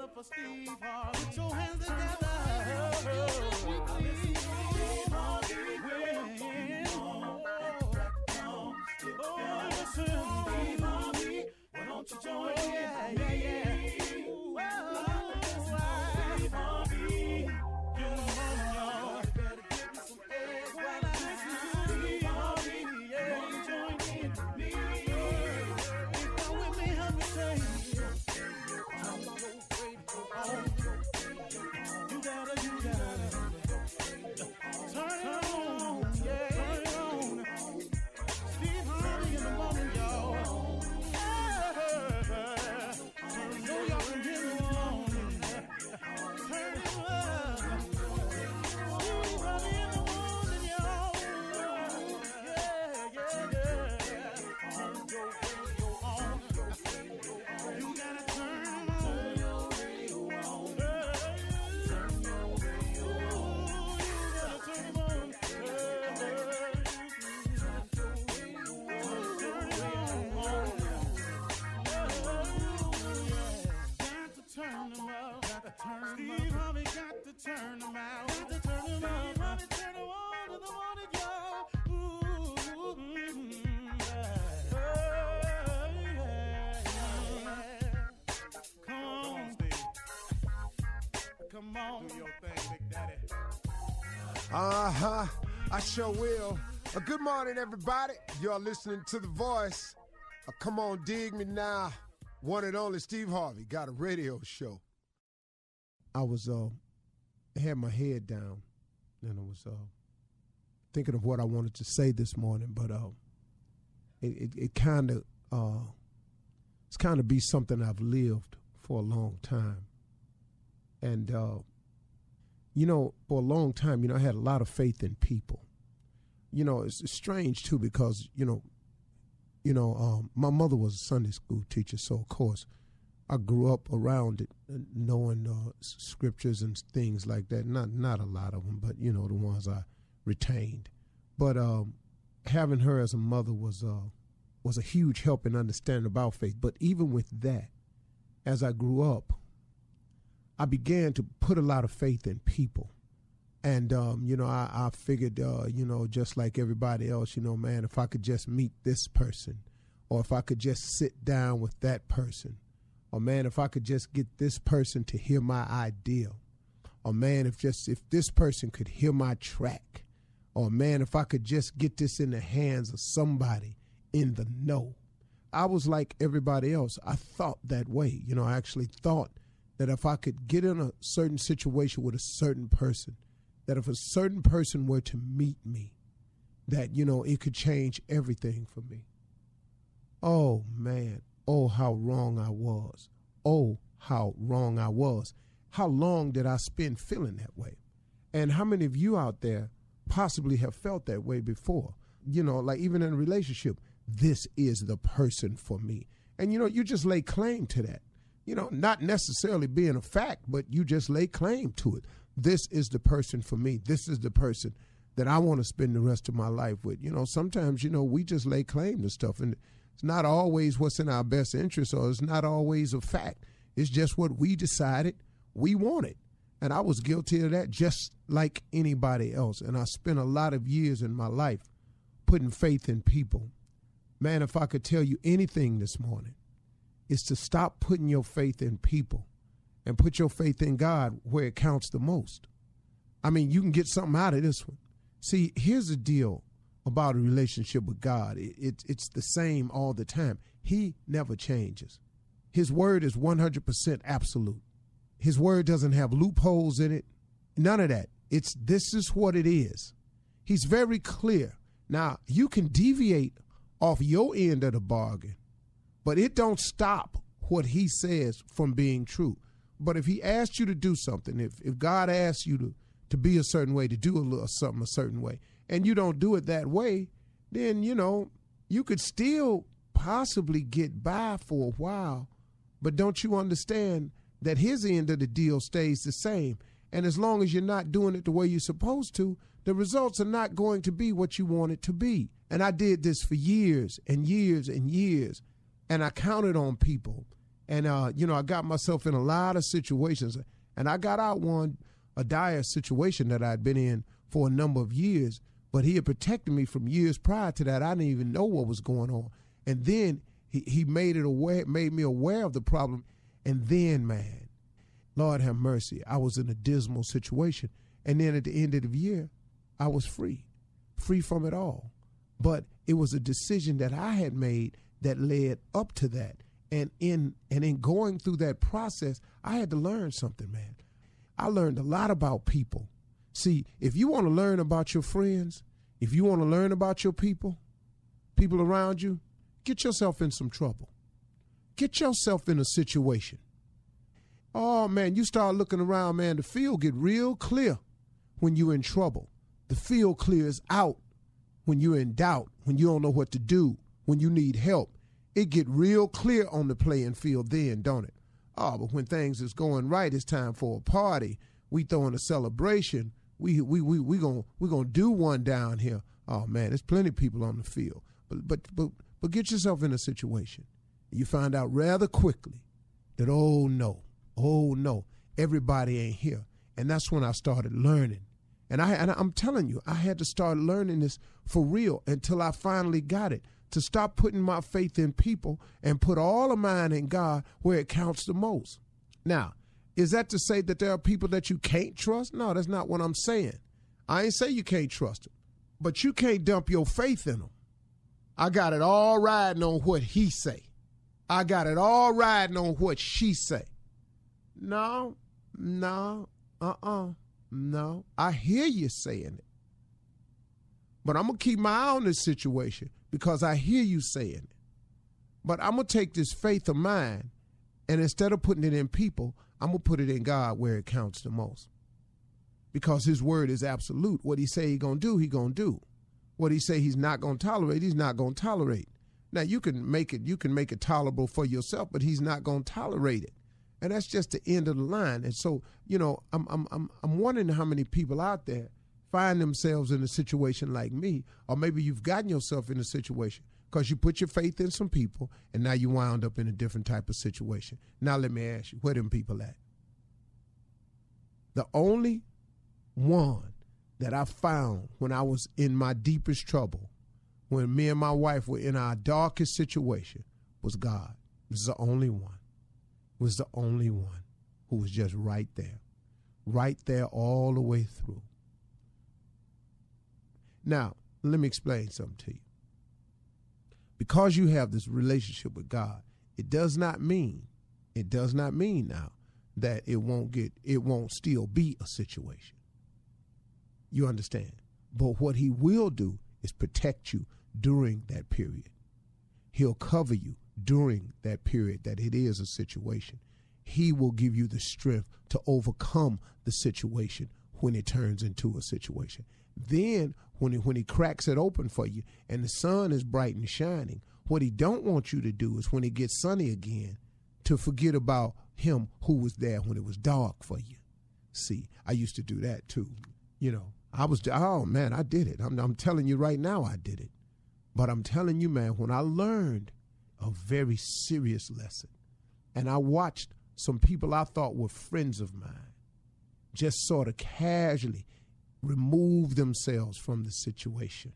Together for Steve Harvey. Put your hands together. Oh, listen. Why don't you join in? Yeah, yeah, turn. Got to turn turn the morning, y'all. Come on, Steve. Come on. Do your thing, Big Daddy. Uh huh. I sure will. Uh, good morning, everybody. You're listening to The Voice. Uh, come on, dig me now. One and only Steve Harvey got a radio show. I was, uh, had my head down and I was, uh, thinking of what I wanted to say this morning, but, uh, it, it, kind of, uh, it's kind of be something I've lived for a long time. And, uh, you know, for a long time, you know, I had a lot of faith in people. You know, it's, it's strange too because you know, you know, um, my mother was a Sunday school teacher, so of course, I grew up around it, knowing uh, scriptures and things like that. Not not a lot of them, but you know, the ones I retained. But um, having her as a mother was uh, was a huge help in understanding about faith. But even with that, as I grew up, I began to put a lot of faith in people. And, um, you know, I, I figured, uh, you know, just like everybody else, you know, man, if I could just meet this person, or if I could just sit down with that person, or man, if I could just get this person to hear my idea, or oh, man, if just if this person could hear my track, or man, if I could just get this in the hands of somebody in the know. I was like everybody else. I thought that way. You know, I actually thought that if I could get in a certain situation with a certain person, that if a certain person were to meet me, that, you know, it could change everything for me. Oh, man. Oh, how wrong I was. Oh, how wrong I was. How long did I spend feeling that way? And how many of you out there possibly have felt that way before? You know, like even in a relationship, this is the person for me. And you know, you just lay claim to that. You know, not necessarily being a fact, but you just lay claim to it. This is the person for me. This is the person that I want to spend the rest of my life with. You know, sometimes, you know, we just lay claim to stuff and it's not always what's in our best interest or it's not always a fact. It's just what we decided we wanted. And I was guilty of that just like anybody else. And I spent a lot of years in my life putting faith in people. Man, if I could tell you anything this morning, is to stop putting your faith in people and put your faith in God where it counts the most. I mean, you can get something out of this one. See, here's the deal about a relationship with God it, it, it's the same all the time. He never changes. His word is 100% absolute. His word doesn't have loopholes in it, none of that. It's this is what it is. He's very clear. Now, you can deviate off your end of the bargain, but it don't stop what he says from being true. But if he asks you to do something, if, if God asks you to, to be a certain way, to do a little something a certain way, and you don't do it that way, then you know you could still possibly get by for a while, but don't you understand that his end of the deal stays the same? And as long as you're not doing it the way you're supposed to, the results are not going to be what you want it to be. And I did this for years and years and years, and I counted on people. And, uh, you know, I got myself in a lot of situations, and I got out one, a dire situation that I'd been in for a number of years, but he had protected me from years prior to that. I didn't even know what was going on. And then he, he made it aware, made me aware of the problem. And then, man, Lord have mercy, I was in a dismal situation. And then at the end of the year, I was free, free from it all. But it was a decision that I had made that led up to that. And in and in going through that process, I had to learn something, man. I learned a lot about people. See, if you want to learn about your friends, if you want to learn about your people, people around you, get yourself in some trouble. Get yourself in a situation. Oh man, you start looking around, man, the field get real clear when you're in trouble. The field clears out when you're in doubt, when you don't know what to do, when you need help. It get real clear on the playing field then, don't it? Oh, but when things is going right, it's time for a party. We throwing a celebration. We we we we gonna we gonna do one down here. Oh man, there's plenty of people on the field. But but but but get yourself in a situation. You find out rather quickly that oh no, oh no, everybody ain't here. And that's when I started learning. And I and I'm telling you, I had to start learning this for real until I finally got it. To stop putting my faith in people and put all of mine in God where it counts the most. Now, is that to say that there are people that you can't trust? No, that's not what I'm saying. I ain't say you can't trust them, but you can't dump your faith in them. I got it all riding on what he say. I got it all riding on what she say. No, no, uh-uh, no. I hear you saying it. But I'm gonna keep my eye on this situation because I hear you saying it. But I'm gonna take this faith of mine, and instead of putting it in people, I'm gonna put it in God where it counts the most. Because His word is absolute. What He say He gonna do, He gonna do. What He say He's not gonna tolerate, He's not gonna tolerate. Now you can make it, you can make it tolerable for yourself, but He's not gonna tolerate it. And that's just the end of the line. And so, you know, I'm I'm I'm I'm wondering how many people out there find themselves in a situation like me, or maybe you've gotten yourself in a situation because you put your faith in some people and now you wound up in a different type of situation. Now let me ask you, where them people at? The only one that I found when I was in my deepest trouble, when me and my wife were in our darkest situation, was God. This is the only one. It Was the only one who was just right there. Right there all the way through. Now, let me explain something to you. Because you have this relationship with God, it does not mean, it does not mean now that it won't get, it won't still be a situation. You understand? But what he will do is protect you during that period. He'll cover you during that period that it is a situation. He will give you the strength to overcome the situation when it turns into a situation. Then when he, when he cracks it open for you and the sun is bright and shining, what he don't want you to do is when it gets sunny again to forget about him who was there when it was dark for you. See, I used to do that too. You know, I was oh man, I did it. I'm, I'm telling you right now, I did it. But I'm telling you, man, when I learned a very serious lesson, and I watched some people I thought were friends of mine just sort of casually remove themselves from the situation.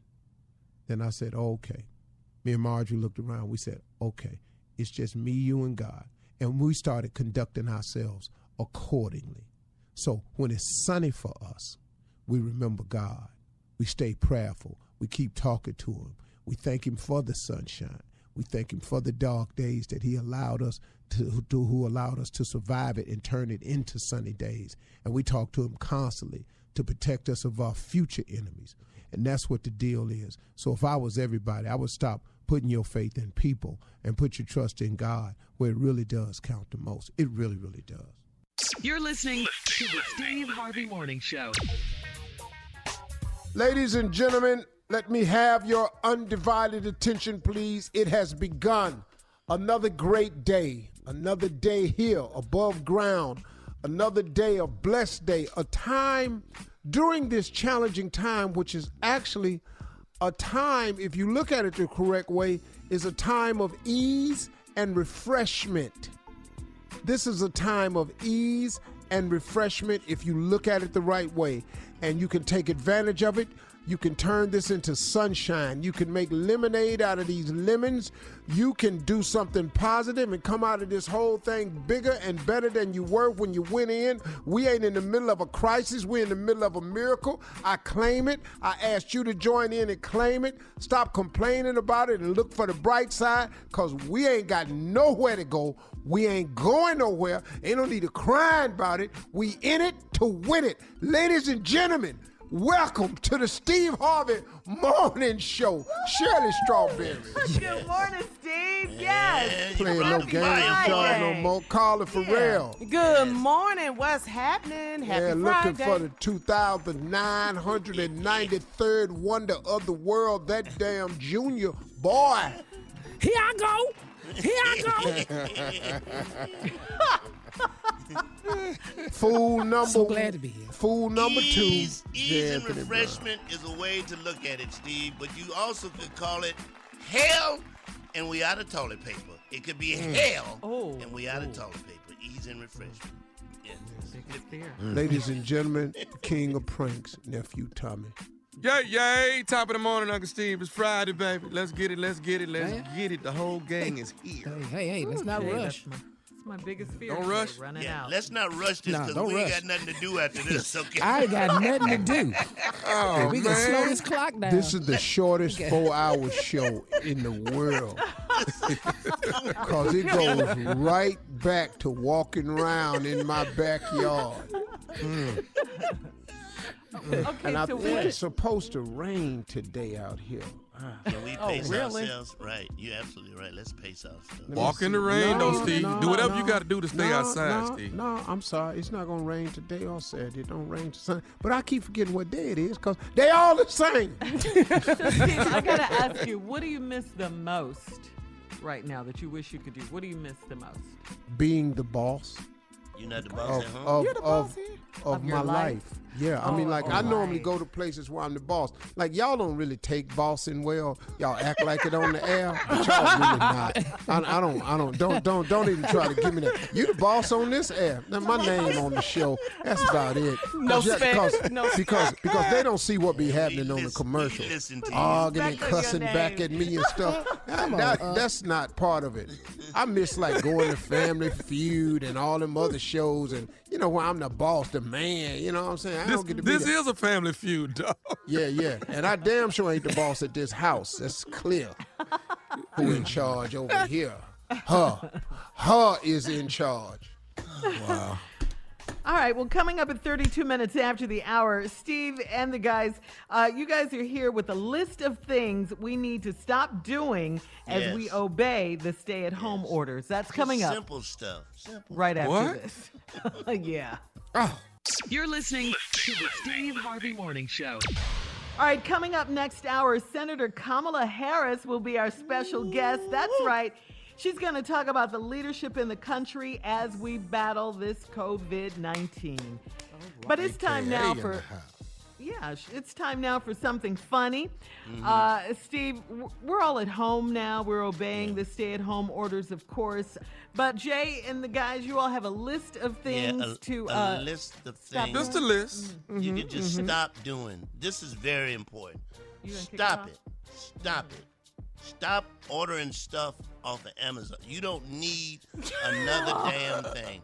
Then I said, okay. Me and Marjorie looked around. We said, okay, it's just me, you, and God. And we started conducting ourselves accordingly. So when it's sunny for us, we remember God. We stay prayerful. We keep talking to Him. We thank Him for the sunshine. We thank Him for the dark days that He allowed us to, to who allowed us to survive it and turn it into sunny days. And we talk to Him constantly to protect us of our future enemies. And that's what the deal is. So if I was everybody, I would stop putting your faith in people and put your trust in God where it really does count the most. It really, really does. You're listening to the Steve Harvey Morning Show. Ladies and gentlemen, let me have your undivided attention, please. It has begun. Another great day, another day here above ground, another day, a blessed day, a time during this challenging time, which is actually a time, if you look at it the correct way, is a time of ease and refreshment. This is a time of ease and refreshment if you look at it the right way. And you can take advantage of it. You can turn this into sunshine. You can make lemonade out of these lemons. You can do something positive and come out of this whole thing bigger and better than you were when you went in. We ain't in the middle of a crisis. We're in the middle of a miracle. I claim it. I asked you to join in and claim it. Stop complaining about it and look for the bright side because we ain't got nowhere to go. We ain't going nowhere. Ain't no need to crying about it. We in it to win it. Ladies and gentlemen, welcome to the Steve Harvey Morning Show. Shirley Strawberry. Good morning, Steve. Yes. Playing no games, y'all no more. Carla Ferrell. Good morning. What's happening? Happy Yeah, looking Friday. for the 2,993rd wonder of the world, that damn junior boy. Here I go. Here I Fool number So glad to be here. Fool number ease, two. Ease J. and Anthony Brown. refreshment is a way to look at it, Steve, but you also could call it hell and we out of toilet paper. It could be Mm. hell Oh, and we out of toilet paper. Ease and refreshment. Yes. Ladies and gentlemen, king of pranks, nephew Tommy. Yay, yay. Top of the morning, Uncle Steve. It's Friday, baby. Let's get it, let's get it, let's Man. get it. The whole gang is here. Hey, hey, hey, let's not Jay, rush. That's my, biggest fear. Don't rush. Running Yeah, out. let's not rush this because don't we ain't rush. got nothing to do after this, okay? I ain't got nothing to do. Oh, we can slow this clock down. This is the shortest four-hour show in the world. Cause it goes right back to walking around in my backyard. Hmm. okay, And I so think what? it's supposed to rain today out here. So we oh, pace really? ourselves. Right. You're absolutely right. Let's pace ourselves. Walk in the rain, No, though, Steve. no, do whatever you got to do to stay no, outside, no, Steve. No, I'm sorry. It's not going to rain today or Saturday. It don't rain to Sunday. But I keep forgetting what day it is because they all the same. So, Steve, I gotta ask you, what do you miss the most right now that you wish you could do? What do you miss the most? Being the boss You're not the boss of, at home? of, You're the of, boss here. of Of my your life. life. Yeah, I mean, Oh, like oh, I normally right. go to places where I'm the boss. Like y'all don't really take bossing well. Y'all act like it on the air, but y'all really not. I, I don't, I don't, don't, don't, don't even try to give me that. You the boss on this air. Now my name on the show. That's about it. No Just spec, because, no because, because they don't see what be happening We on the listen- commercial. we listen to you. Arguing and cussing back at me and stuff. That- that- that's not part of it. I miss like going to Family Feud and all them other shows, and you know where I'm the boss, the man. You know what I'm saying? I This, don't get to be. this the- is a family feud, dog. yeah, yeah. And I damn sure ain't the boss at this house. That's clear. Who in charge over here? Her. Her is in charge. Wow. All right. Well, coming up at 32 minutes after the hour, Steve and the guys, uh, you guys are here with a list of things we need to stop doing as we obey the stay-at-home Yes. orders. That's Just coming up Simple stuff. Simple. right after What? this. yeah. You're listening to the Steve Harvey Morning Show. All right, coming up next hour, Senator Kamala Harris will be our special guest. That's right. She's going to talk about the leadership in the country as we battle this COVID 19. But it's time now AKA in for. The house. Yeah, it's time now for something funny. Mm-hmm. Uh, Steve, we're all at home now. We're obeying the stay at home orders, of course. But Jay and the guys, you all have a list of things yeah, a, to. a uh, list of stop things Just a list. you can just stop doing. This is very important. You gonna kick Stop it it. Stop it. Stop ordering stuff off of Amazon. You don't need another damn thing.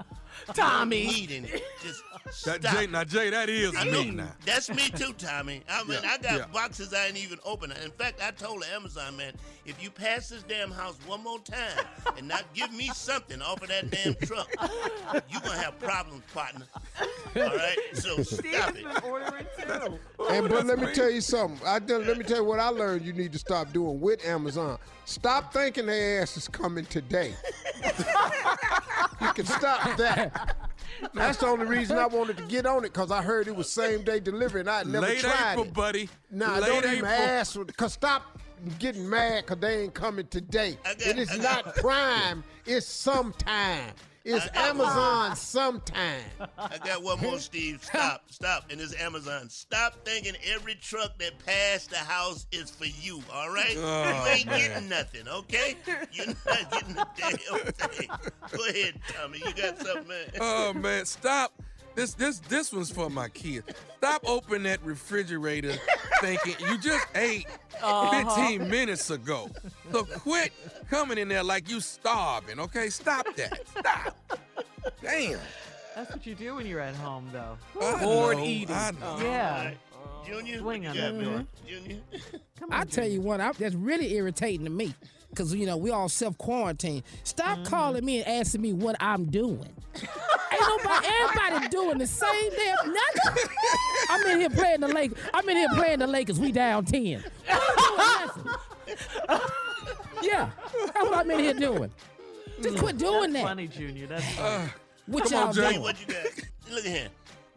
Tommy. You don't need. Just That stop. Jay, now Jay, that is I me know, now. That's me too, Tommy. I mean, I got yeah. boxes I ain't even open. In fact, I told the Amazon man, if you pass this damn house one more time and not give me something off of that damn truck, you're gonna have problems, partner. All right? So stop has it. been ordering too. And but let me tell you something. I done, let me tell you what I learned. You need to stop doing with Amazon. Stop thinking their ass is coming today. you can stop that. That's the only reason I wanted to get on it because I heard it was same day delivery and I never Late tried April, it. buddy. Nah, Late don't even April. ask. Cause stop getting mad because they ain't coming today. I it is not Prime. It's sometime. It's Amazon sometime. I got one more, Steve. Stop, stop. And this Amazon. Stop thinking every truck that passed the house is for you, all right? Oh, you ain't man. getting nothing, okay? You're not getting a damn thing. Go ahead, Tommy. You got something, man? Oh man, stop. This this this one's for my kids. Stop opening that refrigerator thinking you just ate uh-huh. 15 minutes ago. So quit coming in there like you starving, okay? Stop that. Stop. Damn. That's what you do when you're at home, though. I Bored know, eating. I know. Yeah. Junior, Swing on you got, that Junior? Come on, I tell you what, I, that's really irritating to me. Cause you know we all self quarantine. Stop Mm-hmm. calling me and asking me what I'm doing. Ain't nobody, everybody doing the same damn nothing. I'm in here playing the Lakers. I'm in here playing the Lakers. We down ten. I ain't doing nothing. yeah, that's what I'm in here doing. Just quit doing that. Funny, Junior. That's funny. What Come y'all Jay. Hey, doing? what you got? Look at here.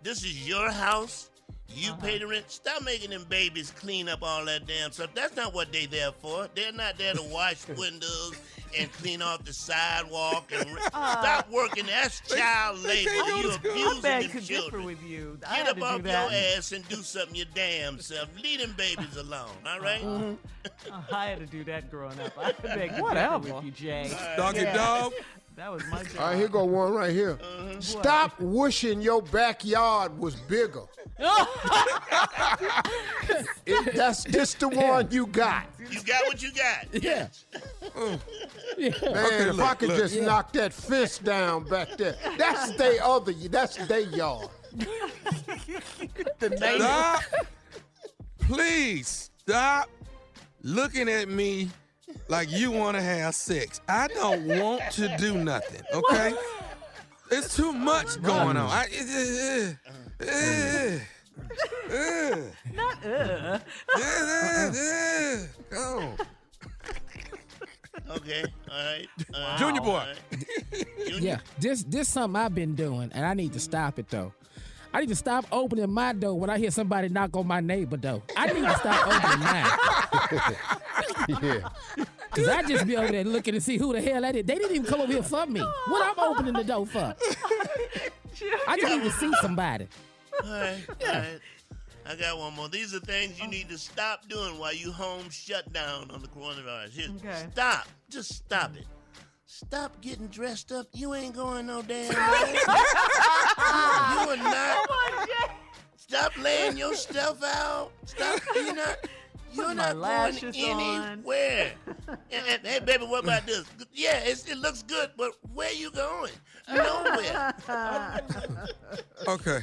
This is your house. You Uh-huh. pay the rent. Stop making them babies clean up all that damn stuff. That's not what they there for. They're not there to wash windows and clean off the sidewalk and re- uh. stop working. That's child labor. can't You to abusing beg them to differ children. with you. I Get up off your ass and do something your damn self. Leave them babies alone, all right? Uh-huh. Uh, I had to do that growing up. I beg to differ Whatever. with you, Jay. Doggy Yeah. dog. That was my job. All right, here go one right here. Uh-huh. Stop wishing your backyard was bigger. It- that's just the one you got. You got what you got. Yeah. Man, Okay, if I could look. just knock that fence down back there. That's they other that's their yard. Stop. Please stop looking at me like you want to have sex. I don't want to do nothing, okay? It's too much going on. I, uh, uh, uh, Not uh. uh, uh, uh, Go. Okay, all right. right, Junior boy. Yeah, this this something I've been doing, and I need to stop it though. I need to stop opening my door when I hear somebody knock on my neighbor door. I need to stop opening mine. Yeah. Cause I just be over there looking to see who the hell that is. They didn't even come over here for me. What I'm opening the door for? I just need to see somebody. All right, all right. I got one more. These are things you need to stop doing while you home shut down on the coronavirus. Here, Okay. Stop. Just stop it. Stop getting dressed up. You ain't going no damn way. you are not. Stop laying your stuff out. Stop. You're not. You're my not going lashes on. anywhere. and, and, hey, baby, what about this? Yeah, it's, it looks good, but where you going? Nowhere. Okay.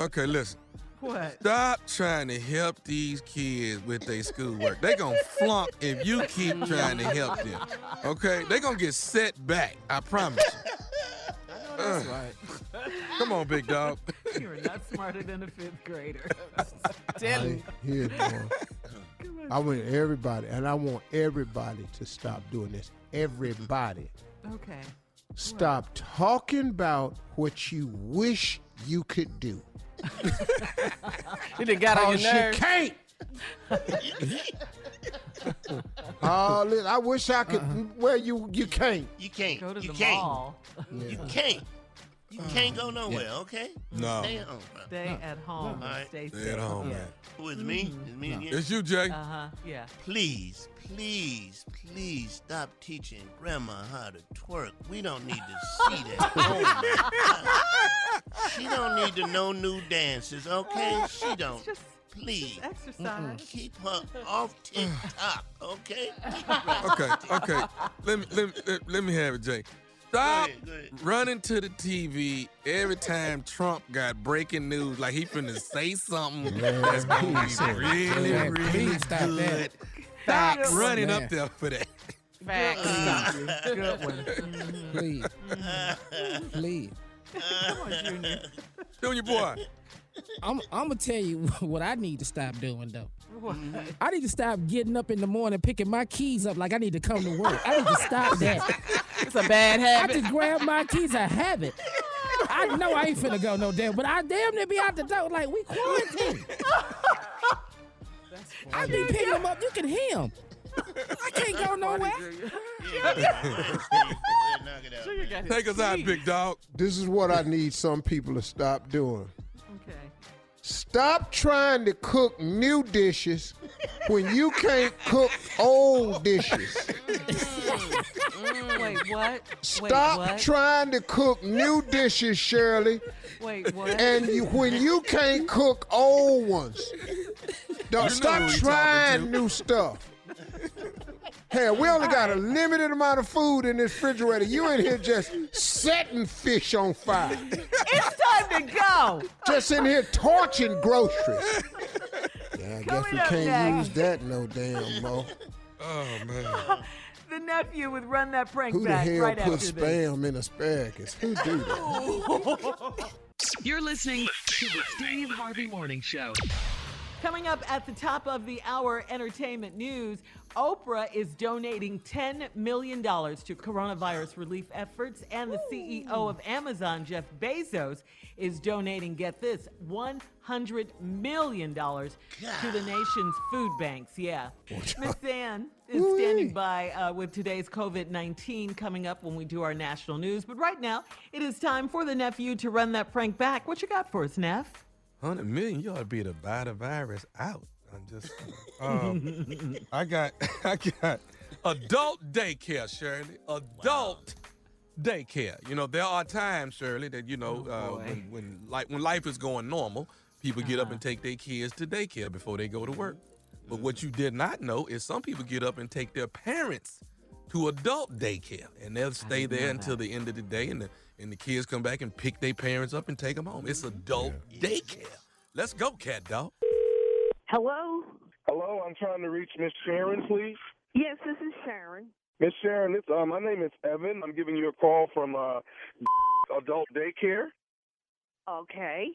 Okay, listen. What? Stop trying to help these kids with their schoolwork. They're gonna flunk if you keep trying to help them. Okay? they're gonna get set back. I promise you. That's Uh, right. come on, big dog. You're not smarter than a fifth grader. Hey, Here, boy. I want everybody, and I want everybody to stop doing this. Everybody. Okay. Stop talking about what you wish you could do. You done got on Cause your you nerves. can't. oh, listen, I wish I could. Well, you you can't. You can't. Go to you the can't. mall. You can't. You can't go mm-hmm. nowhere, okay? No. Stay at home. bro. Stay at home. and Alright. Stay Stay at home, yeah. man. Who is me? Mm-hmm. Is me again? It's you, Jay. Uh huh. Yeah. Please, please, please stop teaching grandma how to twerk. We don't need to see that. Oh, she don't need to know new dances, okay? Uh, she don't. Just Please. exercise. Keep her off TikTok, okay? Keep her off Okay, okay. Let me let me let, let me have it, Jay. Stop Go ahead, go ahead. running to the TV every time Trump got breaking news, like he finna say something that's gonna please, be really, Man, really please stop good. that. Stop Facts. running Man. up there for that. Facts. Good one. Please, please. Come on, Junior. Junior boy. I'm I'm gonna tell you what I need to stop doing though. What? I need to stop getting up in the morning picking my keys up like I need to come to work. I need to stop that. It's a bad habit. I just grab my keys. A habit. I know I ain't finna go no damn, but I damn near be out the door like we quarantined. I be picking them up. You can hear him. I can't go nowhere. Yeah, yeah, Steve, knock it out, Junior man. got his Take us out, big dog. This is what I need some people to stop doing. Okay. Stop trying to cook new dishes when you can't cook old dishes. Mm. Wait, what? Stop Wait, what? trying to cook new dishes, Shirley, Wait, what? and you, when you can't cook old ones. Don't know stop who he trying to. new stuff. Hell, we only got a limited amount of food in this refrigerator. You in here just setting fish on fire. it's time to go. Just in here torching groceries. Yeah, I guess Coming we up can't next. use that no damn more. Oh man. The nephew would run that prank Who the back hell right put after this. spam in asparagus? Who do that? You're listening to the Steve Harvey Morning Show. Coming up at the top of the hour, entertainment news. Oprah is donating $10 million to coronavirus relief efforts, and the CEO of Amazon, Jeff Bezos, is donating, get this, $100 million to the nation's food banks. Yeah. Miss Ann is standing by uh, with today's COVID 19 coming up when we do our national news. But right now, it is time for the nephew to run that prank back. What you got for us, Neff? Hundred million, you ought to be to buy the virus out. I'm just, um, I got, I got adult daycare, Shirley. Adult daycare. You know, there are times, Shirley, that you know, uh, when, when like when life is going normal, people get up and take their kids to daycare before they go to work. But what you did not know is some people get up and take their parents to adult daycare, and they'll stay there until the end of the day, and the and the kids come back and pick their parents up and take them home. It's adult daycare. Let's go, cat dog. Hello? Hello, I'm trying to reach Miss Sharon, please. Yes, this is Sharon. Miss Sharon, it's, uh, my name is Evan. I'm giving you a call from uh, adult daycare. Okay.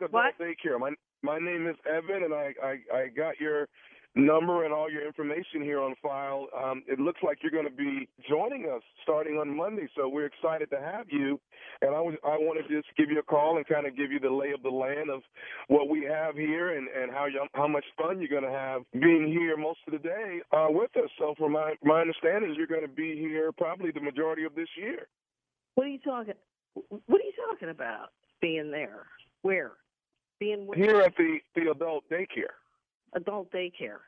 Adult What? daycare. My my name is Evan, and I, I I got your number and all your information here on file. Um, it looks like you're going to be joining us starting on Monday, so we're excited to have you. And I was I wanted to just give you a call and kind of give you the lay of the land of what we have here and and how you, how much fun you're going to have being here most of the day uh, with us. So, from my my understanding, you're going to be here probably the majority of this year. What are you talking What are you talking about? Being there. Where? Being where? Here at the the adult daycare. Adult daycare.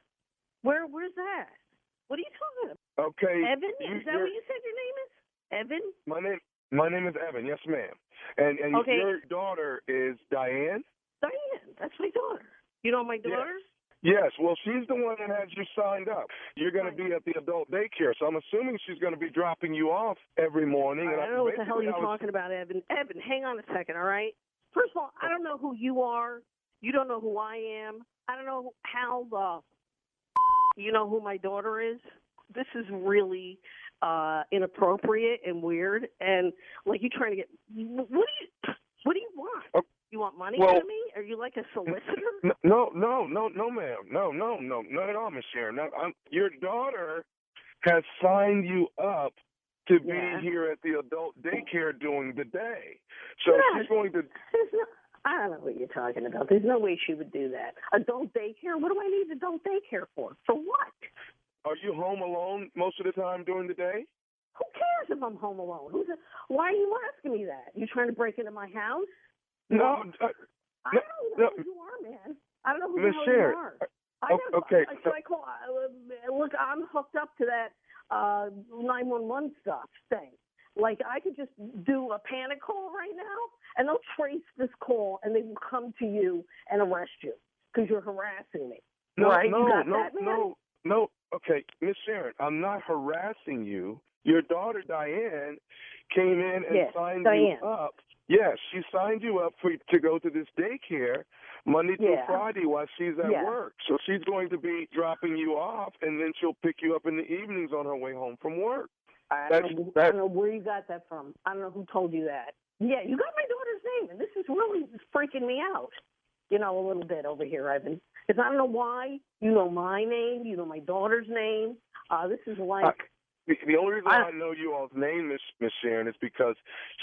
Where where's that? What are you talking about? Okay. Evan? is that what you said your name is? Evan? My name my name is Evan. Yes, ma'am. And and Okay. your daughter is Diane. Diane. That's my daughter. You know my Yes. daughter? Yes. Well, she's the one that has you signed up. You're going to be at the adult daycare, so I'm assuming she's going to be dropping you off every morning. I don't know what the hell you're was- talking about, Evan. Evan, hang on a second, all right? First of all, I oh. don't know who you are. You don't know who I am. I don't know how the you know who my daughter is. This is really uh inappropriate and weird and like you trying to get what do you what do you want? Oh, You want money well- of me? Are you like a solicitor? No, no, no, no, ma'am. No, no, no, not at all, Miss Sharon. No, I'm, your daughter has signed you up to be Yeah. here at the adult daycare during the day. So Yes. she's going to I don't know what you're talking about. There's no way she would do that. Adult daycare? What do I need adult daycare for? For what? Are you home alone most of the time during the day? Who cares if I'm home alone? Who's a, why are you asking me that? You trying to break into my house? No. uh, I No, don't no. know who you are, man. I don't know who Miss the hell Sharon, you are. uh, I have, okay, I, so- I call. Uh, look, I'm hooked up to that uh 911 stuff thing. Like I could just do a panic call right now, and they'll trace this call, and they will come to you and arrest you because you're harassing me. No, right? no, no, no, no. Okay, Miss Sharon, I'm not harassing you. Your daughter Diane came in and Yes, signed Diane. you up. Yes, she signed you up for to go to this daycare Monday through Yeah. Friday while she's at Yeah. work. So she's going to be dropping you off, and then she'll pick you up in the evenings on her way home from work. I don't, know, I don't know where you got that from. I don't know who told you that. Yeah, you got my daughter's name, and this is really freaking me out. You know, a little bit over here, Ivan. Because I don't know why you know my name, you know my daughter's name. Uh, this is like The, the only reason I- I know you all's name, Miss Miss Sharon, is because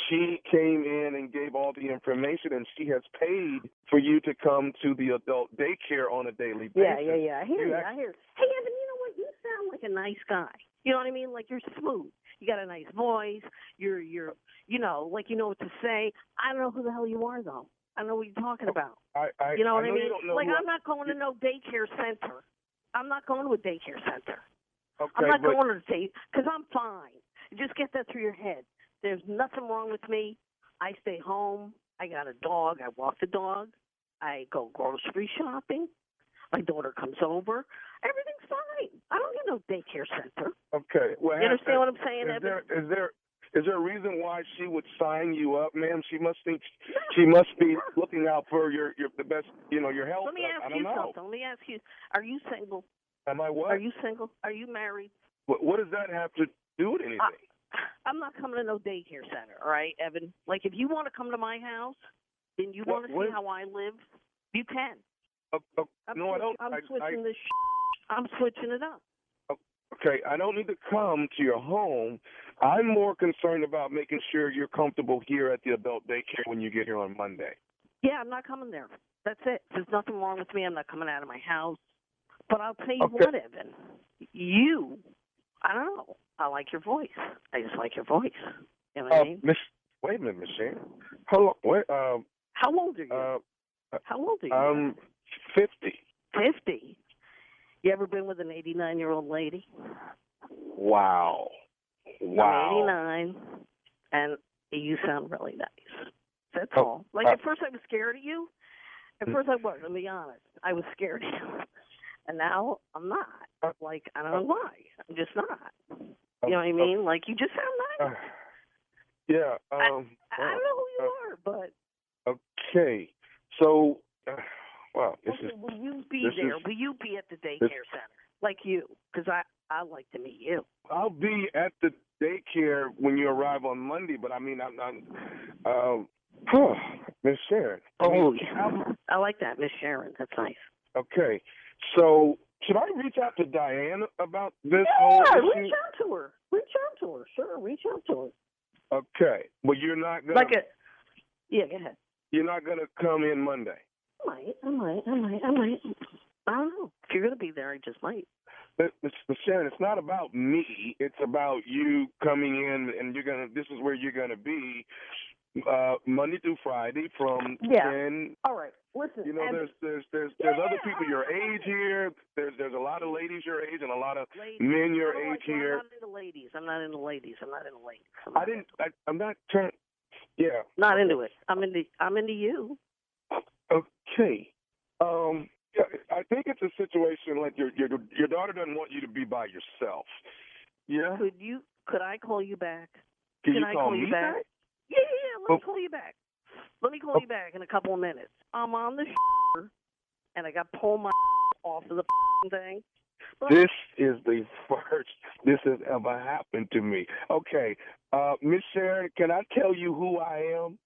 she came in and gave all the information, and she has paid for you to come to the adult daycare on a daily basis. Yeah, yeah, yeah. I hear You you. act- I hear. Hey, Evan, you know what? You sound like a nice guy. You know what I mean? Like you're smooth. You got a nice voice. You're, you're, you know, like you know what to say. I don't know who the hell you are though. I don't know what you're talking oh, about. I, I, You know what I know mean? Don't know like I'm not going to no daycare center. I'm not going to a daycare center. Okay, I'm not but, going to date because I'm fine. Just get that through your head. There's nothing wrong with me. I stay home. I got a dog. I walk the dog. I go grocery shopping. My daughter comes over. Fine. I don't need no daycare center. Okay. Well, You understand what I'm saying, Is Evan? there is there is there a reason why she would sign you up, ma'am? She must think she must be looking out for your your the best, you know, your health. Let me I ask don't you know. something. Let me ask you: Are you single? Am I what? Are you single? Are you married? What, what does that have to do with anything? I, I'm not coming to no daycare center. All right, Evan. Like if you want to come to my house, then you want to what- see how I live, you can. Oh, I'm no, I don't. I'm I, switching I, this. I'm switching it up. okay, I don't need to come to your home. I'm more concerned about making sure you're comfortable here at the adult daycare when you get here on Monday. Yeah, I'm not coming there. That's it. There's nothing wrong with me. I'm not coming out of my house. But I'll tell you Okay. what, Evan. You, I don't know. I like your voice. I just like your voice. You know what Uh, I mean? Miss, wait a minute, Miss Sharon. Hold on. Wait. Uh, How old are you? uh, How old are you? I'm fifty. Fifty. You ever been with an 89 year old lady? Wow. Wow. I'm 89, and you sound really nice. That's Oh, all. Like uh, at first, I was scared of you. At first, I was. I'll be honest. I was scared of you, and now I'm not. Like I don't know why. I'm just not. You know what I mean? Like you just sound nice. Uh, yeah. Um. I don't know who you are, but Okay. So, uh, wow. This okay, is will you be there? is- will you be at the daycare this- center like you? Because I I like to meet you. I'll be at the daycare when you arrive on Monday, but I mean, I'm, I'm um, Miss Sharon. I mean, Oh, how- I like that, Miss Sharon. That's nice. okay. So, should I reach out to Diane about this whole Yeah, reach out to her. Reach out to her. Sure, reach out to her. Okay. Well, you're not gonna. Like a yeah. Go ahead. You're not gonna come in Monday. I might. I might. I might. I might. I don't know. If you're gonna be there, I just might. But, Miss Sharon, it's not about me. It's about you coming in, and you're gonna. This is where you're gonna be, uh, Monday through Friday from Yeah. ten. All right. Listen. You know, there's there's there's there's Yeah, other people your age here. There's there's a lot of ladies your age and a lot of ladies. men your I don't age like- here. I'm not into ladies. I'm not into ladies. I'm not into ladies. I'm I didn't. I, I'm not trying. Yeah. Not into it. I'm into. I'm into you. Okay. Um. yeah, I think it's a situation like your your your daughter doesn't want you to be by yourself. Yeah. Could you? Could I call you back? Can, Can you I call call you me back? back? Yeah, yeah. yeah. Let me Oh. call you back. Let me call Oh. you back in a couple of minutes. I'm on the and I got to pull my off of the thing. This is the first this has ever happened to me. Okay, uh, Miss Sharon, can I tell you who I am?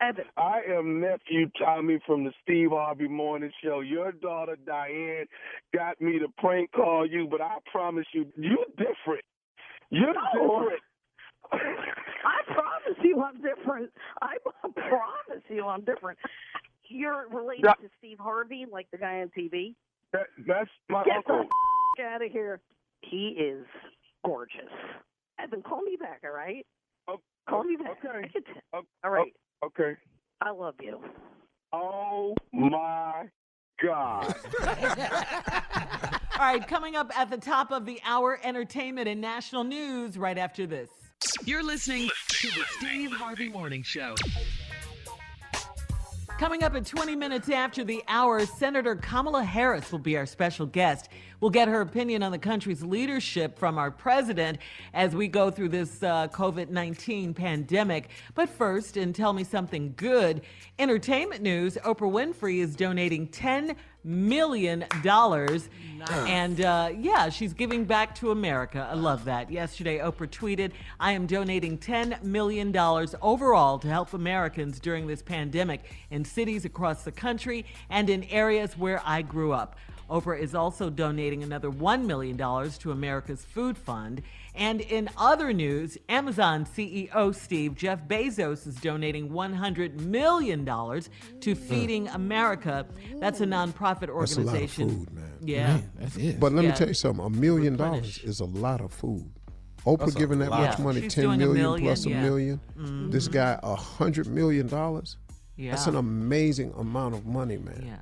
Evan, I am nephew Tommy from the Steve Harvey Morning Show. Your daughter Diane got me to prank call you, but I promise you, you're different. You're No. different. I promise you I'm different. I promise you I'm different. You're related Yeah. to Steve Harvey, like the guy on TV. That, that's my Get uncle. the f- out of here. He is gorgeous. Evan, call me back, all right? Oh, Call me back. okay. Oh, all right. Oh. Okay. I love you. Oh my God. All right, coming up at the top of the hour, entertainment and national news right after this. You're listening to the Steve Harvey Morning Show. Coming up at 20 minutes after the hour, Senator Kamala Harris will be our special guest. We'll get her opinion on the country's leadership from our president as we go through this uh, COVID 19 pandemic. But first, and tell me something good entertainment news Oprah Winfrey is donating $10 million. dollars, And uh, yeah, she's giving back to America. I love that. Yesterday, Oprah tweeted, I am donating $10 million overall to help Americans during this pandemic in cities across the country and in areas where I grew up. Oprah is also donating another $1 million to America's Food Fund. And in other news, Amazon CEO Steve Jeff Bezos is donating $100 million to mm. Feeding America. That's a nonprofit organization. That's a lot of organization. food, man. Yeah. Man, that's it. But let Yeah. me tell you something. A million dollars is a lot of food. Oprah That's giving that much money, She's ten doing a million million, plus a yeah. million. Mm-hmm. This guy, a hundred million dollars. Yeah. That's an amazing amount of money, man. Yeah.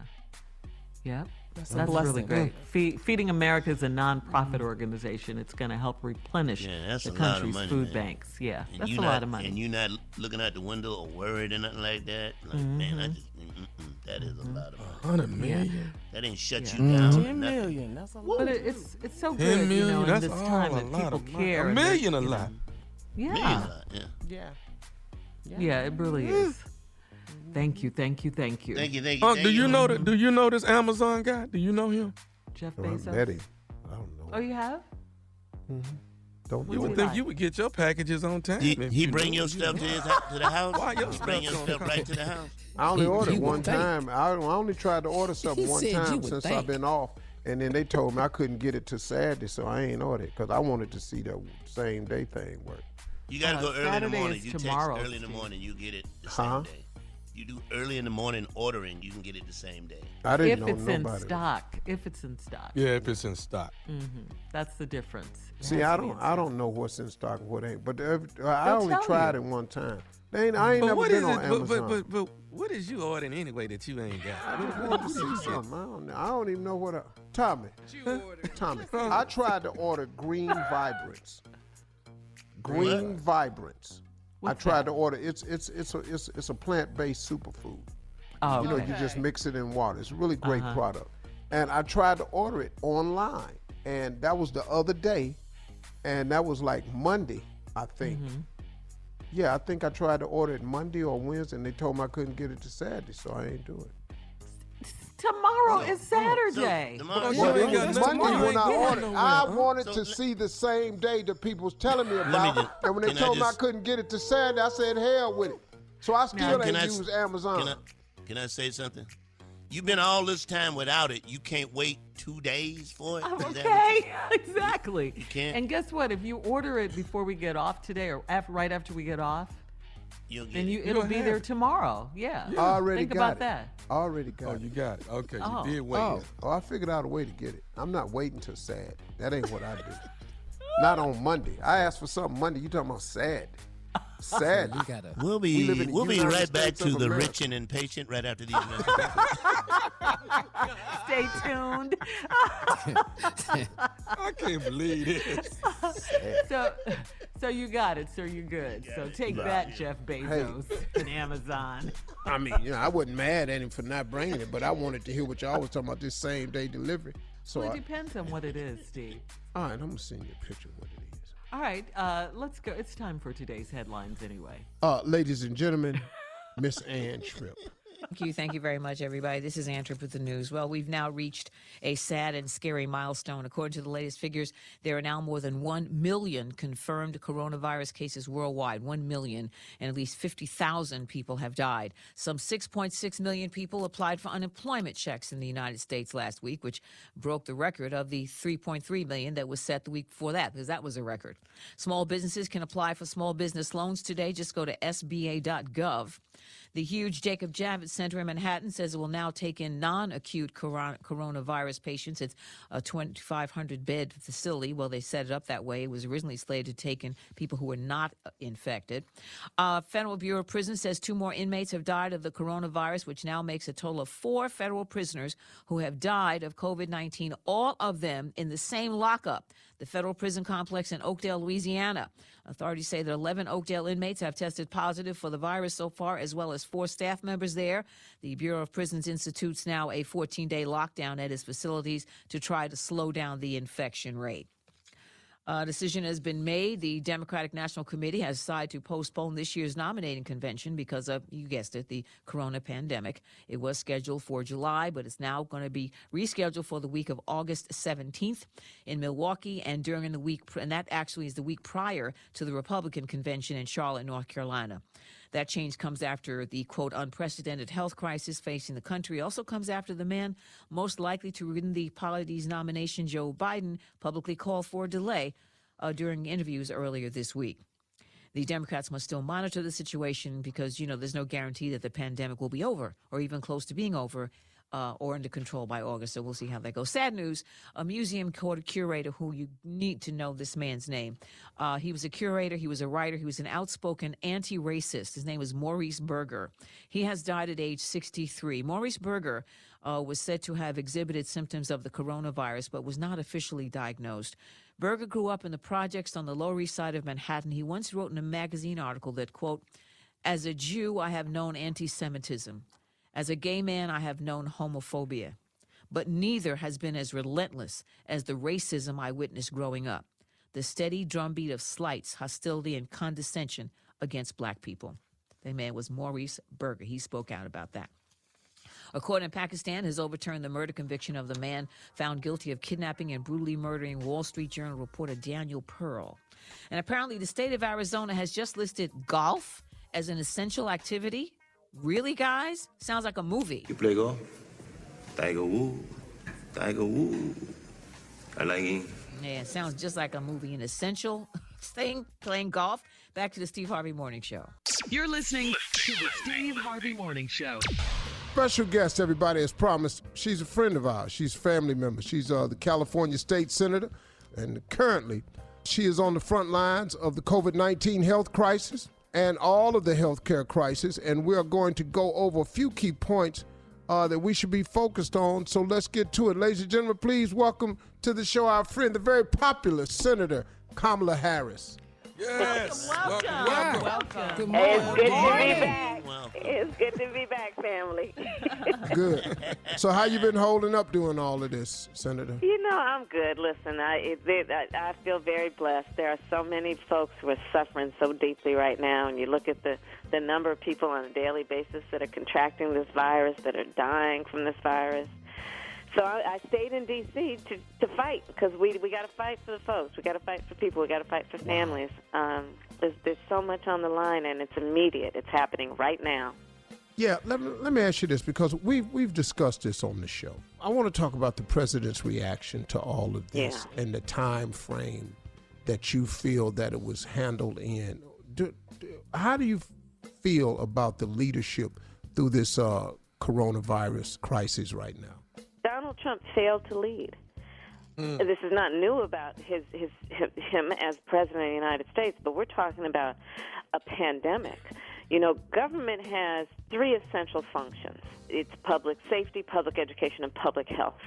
Yep. That's That's, a really blessing. great. Fe- Feeding America is a nonprofit organization. It's going to help replenish Yeah, that's the a lot of country's money, food man. banks. Yeah, And that's a not, lot of money. And you're not looking out the window or worried or nothing like that. Like, man, I mm-hmm. just, mm, mm, mm, that is a mm-hmm. lot of money. Hundred million. That ain't shut Yeah. you down. Ten nothing. million. That's a lot. but it, it's it's so Ten good, you know, in this time a that people care. A million a lot. Yeah, Million a lot, yeah. Yeah. yeah, it really is. Thank you, thank you, thank you, Thank you, thank you. Uh, thank do you you. know that? Do you know this Amazon guy? Do you know him? Jeff Well, I Bezos. met him. I don't know. Oh, you have? Mm-hmm. Don't You would him. think you would get your packages on time. He, he you bring your stuff to his house, to the house. Why your he bring your stuff stuff right to the house. I only He- ordered he one time. I, I only tried to order something He one time since think. I've been off, and then they told me I couldn't get it to Saturday, so I ain't ordered because I wanted to see the same day thing work. You gotta Uh, go early in the morning. is You tomorrow, text early in the morning, you get it the same Huh? day. You do early in the morning ordering, you can get it the same day. I didn't If know it's in stock, if it's in stock, Yeah, if it's in stock. Mm-hmm. that's the difference. It See, I don't, I don't know what's in stock and what ain't. But every, I They'll only tried you. it one time. They ain't, I ain't But never what been is on it? Amazon. but, but, but what is you ordering anyway that you ain't got? I wanted to see something. I don't, know. I don't even know what. I, Tommy, Tommy, I tried to order Green Vibrance. Green Vibrance. I tried that? to order. It's it's it's a it's, it's a plant based superfood. Oh, You know, okay. you just mix it in water. It's a really great Uh-huh. product. And I tried to order it online, and that was the other day, and that was like Monday, I think. Mm-hmm. Yeah, I think I tried to order it Monday or Wednesday, and they told me I couldn't get it to Saturday, so I ain't do it. Tomorrow is Saturday. So, tomorrow, Well, Well, you ain't got nothing Monday to when do. I You ain't ordered. going I nowhere, wanted So to let- see the same day that people was telling me me about. just- and when they can I told me I just- couldn't get it to Saturday, I said hell with it. So I still Can ain't I- use Amazon. Can I, can I say something? You've been all this time without it. You can't wait two days for it. Is that what Okay, exactly. You can't- And guess what? If you order it before we get off today, or after, right after we get off, You'll get then it. you You it'll be have there it. tomorrow. Yeah. I already Think got about it. that. I already got Oh, it. you got it. Okay, Oh. you did wait. Oh, oh, I figured out a way to get it. I'm not waiting till sad. That ain't what I do. not on Monday. I asked for something Monday. You talking about sad? Sad. You gotta. We'll be live we'll be United right back to the America. rich and impatient right after these messages. Stay tuned. I can't believe this. so, so you got it. sir. you're good. So take that, Jeff Bezos and Amazon. I mean, you know, I wasn't mad at him for not bringing it, but I wanted to hear what y'all was talking about this same day delivery. So, Well, it I, depends on what it is, Steve. all right, I'm gonna send you a picture of what it is. All right, uh, let's go. It's time for today's headlines, anyway. Uh, ladies and gentlemen, Miss Ann Tripp. Thank you. Thank you very much, everybody. This is Ann Tripp with the news. Well, we've now reached a sad and scary milestone. According to the latest figures, there are now more than 1 million confirmed coronavirus cases worldwide. 1 million, and at least 50,000 people have died. Some 6.6 million people applied for unemployment checks in the United States last week, which broke the record of the 3.3 million that was set the week before that, because that was a record. Small businesses can apply for small business loans today. Just go to sba.gov. The huge Jacob Javits Center in Manhattan says it will now take in non acute coronavirus patients. It's a 2,500 bed facility. Well, they set it up that way. It was originally slated to take in people who were not uh, infected. Uh, Federal Bureau of Prisons says two more inmates have died of the coronavirus, which now makes a total of four federal prisoners who have died of COVID 19, all of them in the same lockup, the federal prison complex in Oakdale, Louisiana. Authorities say that 11 Oakdale inmates have tested positive for the virus so far, as well as four staff members there. The Bureau of Prisons institutes now a 14 day lockdown at its facilities to try to slow down the infection rate. A decision has been made. The Democratic National Committee has decided to postpone this year's nominating convention because of, you guessed it, the corona pandemic. It was scheduled for July, but it's now going to be rescheduled for the week of August 17th in Milwaukee and during the week, and that actually is the week prior to the Republican convention in Charlotte, North Carolina. That change comes after the quote unprecedented health crisis facing the country. Also comes after the man most likely to win the party's nomination, Joe Biden, publicly called for a delay uh, during interviews earlier this week. The Democrats must still monitor the situation because, you know, there's no guarantee that the pandemic will be over or even close to being over uh, or under control by August. So we'll see how that goes. Sad news a museum curator who you need to know this man's name. Uh, he was a curator, he was a writer, he was an outspoken anti racist. His name was Maurice Berger. He has died at age 63. Maurice Berger. Uh, was said to have exhibited symptoms of the coronavirus, but was not officially diagnosed. Berger grew up in the projects on the Lower East Side of Manhattan. He once wrote in a magazine article that, quote, as a Jew, I have known anti Semitism. As a gay man, I have known homophobia. But neither has been as relentless as the racism I witnessed growing up the steady drumbeat of slights, hostility, and condescension against black people. The man was Maurice Berger. He spoke out about that. A court in Pakistan has overturned the murder conviction of the man found guilty of kidnapping and brutally murdering Wall Street Journal reporter Daniel Pearl. And apparently, the state of Arizona has just listed golf as an essential activity. Really, guys? Sounds like a movie. You play golf? Tiger Woods. Tiger Woods. I like him. Yeah, it sounds just like a movie. An essential thing, playing golf. Back to the Steve Harvey Morning Show. You're listening to the Steve Harvey Morning Show. Special guest, everybody, as promised. She's a friend of ours. She's a family member. She's uh, the California State Senator, and currently she is on the front lines of the COVID 19 health crisis and all of the healthcare crisis. And we are going to go over a few key points uh, that we should be focused on. So let's get to it. Ladies and gentlemen, please welcome to the show our friend, the very popular Senator Kamala Harris. Yes. Welcome, welcome. welcome. Good Hey, morning. it's good to be back. It's good to be back, family. Good. so how you been holding up doing all of this, Senator? You know, I'm good. Listen, I, it, it, I I feel very blessed. There are so many folks who are suffering so deeply right now, and you look at the the number of people on a daily basis that are contracting this virus, that are dying from this virus. So I, I stayed in D.C. to to fight because we we got to fight for the folks. We got to fight for people. We got to fight for families. Um, there's there's so much on the line, and it's immediate. It's happening right now. Yeah, let me, let me ask you this because we've we've discussed this on the show. I want to talk about the president's reaction to all of this and the time frame that you feel that it was handled in. Do, do- how do you feel about the leadership through this uh, coronavirus crisis right now? Donald Trump failed to lead. Mm. This is not new about his, his him as president of the United States, but we're talking about a pandemic. You know, government has three essential functions. It's public safety, public education, and public health.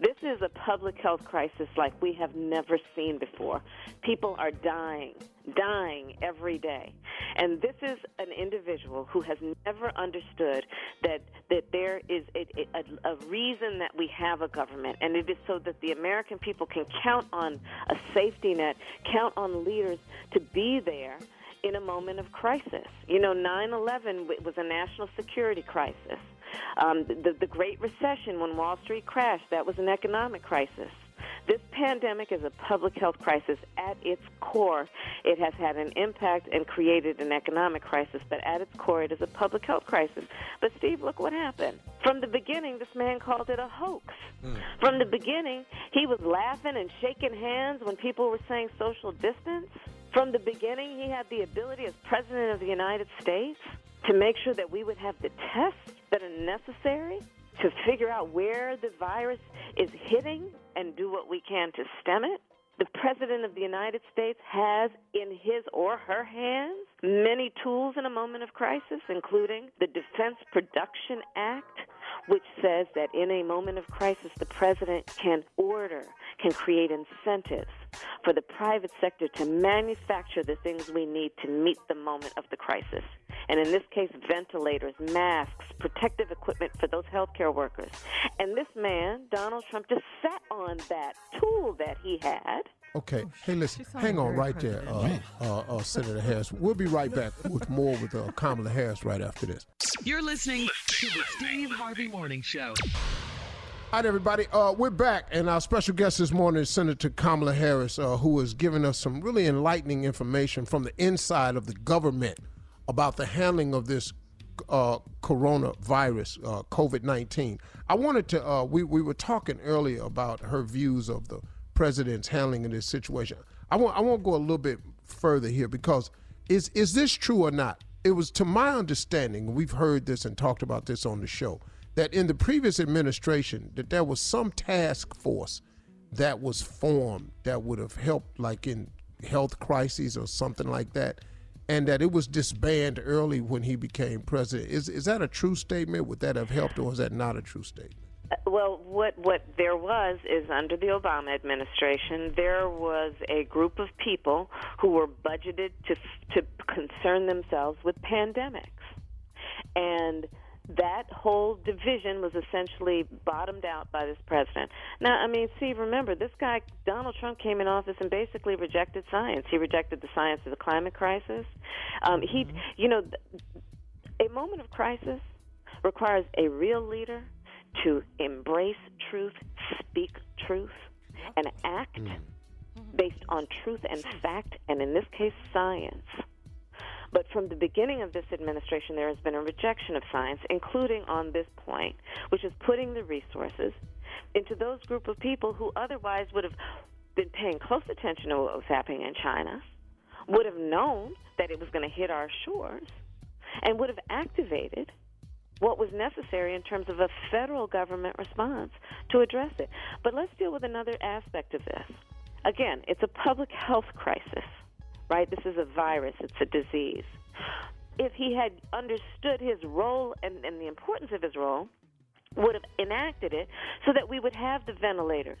This is a public health crisis like we have never seen before. People are dying, dying every day. And this is an individual who has never understood that, that there is a, a, a reason that we have a government, and it is so that the American people can count on a safety net, count on leaders to be there in a moment of crisis. You know, 9 11 was a national security crisis. Um, the, the Great Recession, when Wall Street crashed, that was an economic crisis. This pandemic is a public health crisis. At its core, it has had an impact and created an economic crisis, but at its core, it is a public health crisis. But, Steve, look what happened. From the beginning, this man called it a hoax. Hmm. From the beginning, he was laughing and shaking hands when people were saying social distance. From the beginning, he had the ability as President of the United States to make sure that we would have the tests that are necessary to figure out where the virus is hitting and do what we can to stem it. The President of the United States has in his or her hands many tools in a moment of crisis, including the Defense Production Act, which says that in a moment of crisis, the President can order, can create incentives for the private sector to manufacture the things we need to meet the moment of the crisis. And in this case, ventilators, masks, protective equipment for those healthcare workers. And this man, Donald Trump, just sat on that tool that he had. Okay. Hey, listen. Hang on very right there, uh, uh, uh, Senator Harris. We'll be right back with more with uh, Kamala Harris right after this. You're listening to the Steve Harvey Morning Show. All right, everybody. Uh, we're back, and our special guest this morning is Senator Kamala Harris, uh, who is giving us some really enlightening information from the inside of the government about the handling of this uh, coronavirus, uh, COVID 19. I wanted to, uh, we, we were talking earlier about her views of the president's handling of this situation. I want, I want to go a little bit further here because is, is this true or not? It was to my understanding, we've heard this and talked about this on the show, that in the previous administration, that there was some task force that was formed that would have helped, like in health crises or something like that, and that it was disbanded early when he became president. Is is that a true statement? Would that have helped, or is that not a true statement? Well, what what there was is under the Obama administration, there was a group of people who were budgeted to to concern themselves with pandemics, and that whole division was essentially bottomed out by this president. Now, I mean, see, remember, this guy Donald Trump came in office and basically rejected science. He rejected the science of the climate crisis. Um, He, you know, a moment of crisis requires a real leader to embrace truth, speak truth, and act mm. based on truth and fact, and in this case, science. But from the beginning of this administration, there has been a rejection of science, including on this point, which is putting the resources into those group of people who otherwise would have been paying close attention to what was happening in China, would have known that it was going to hit our shores, and would have activated what was necessary in terms of a federal government response to address it. But let's deal with another aspect of this. Again, it's a public health crisis, right? This is a virus, it's a disease. If he had understood his role and, and the importance of his role, would have enacted it so that we would have the ventilators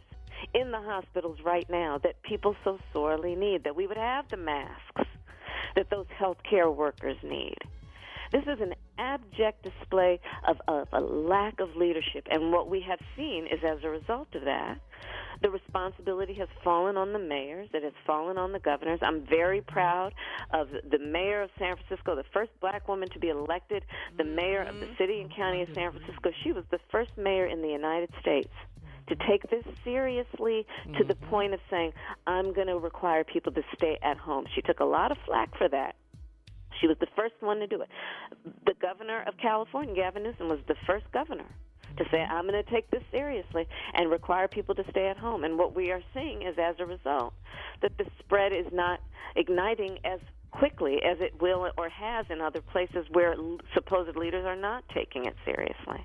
in the hospitals right now that people so sorely need, that we would have the masks that those healthcare workers need. This is an abject display of, of a lack of leadership, and what we have seen is as a result of that, the responsibility has fallen on the mayors, it has fallen on the governors. I'm very proud of the mayor of San Francisco, the first black woman to be elected, the mayor of the mm-hmm. city and county of San mm-hmm. Francisco. She was the first mayor in the United States to take this seriously to the mm-hmm. point of saying, I'm going to require people to stay at home. She took a lot of flack for that. She was the first one to do it. The governor of California, Gavin Newsom, was the first governor to say, I'm going to take this seriously and require people to stay at home. And what we are seeing is, as a result, that the spread is not igniting as quickly as it will or has in other places where supposed leaders are not taking it seriously.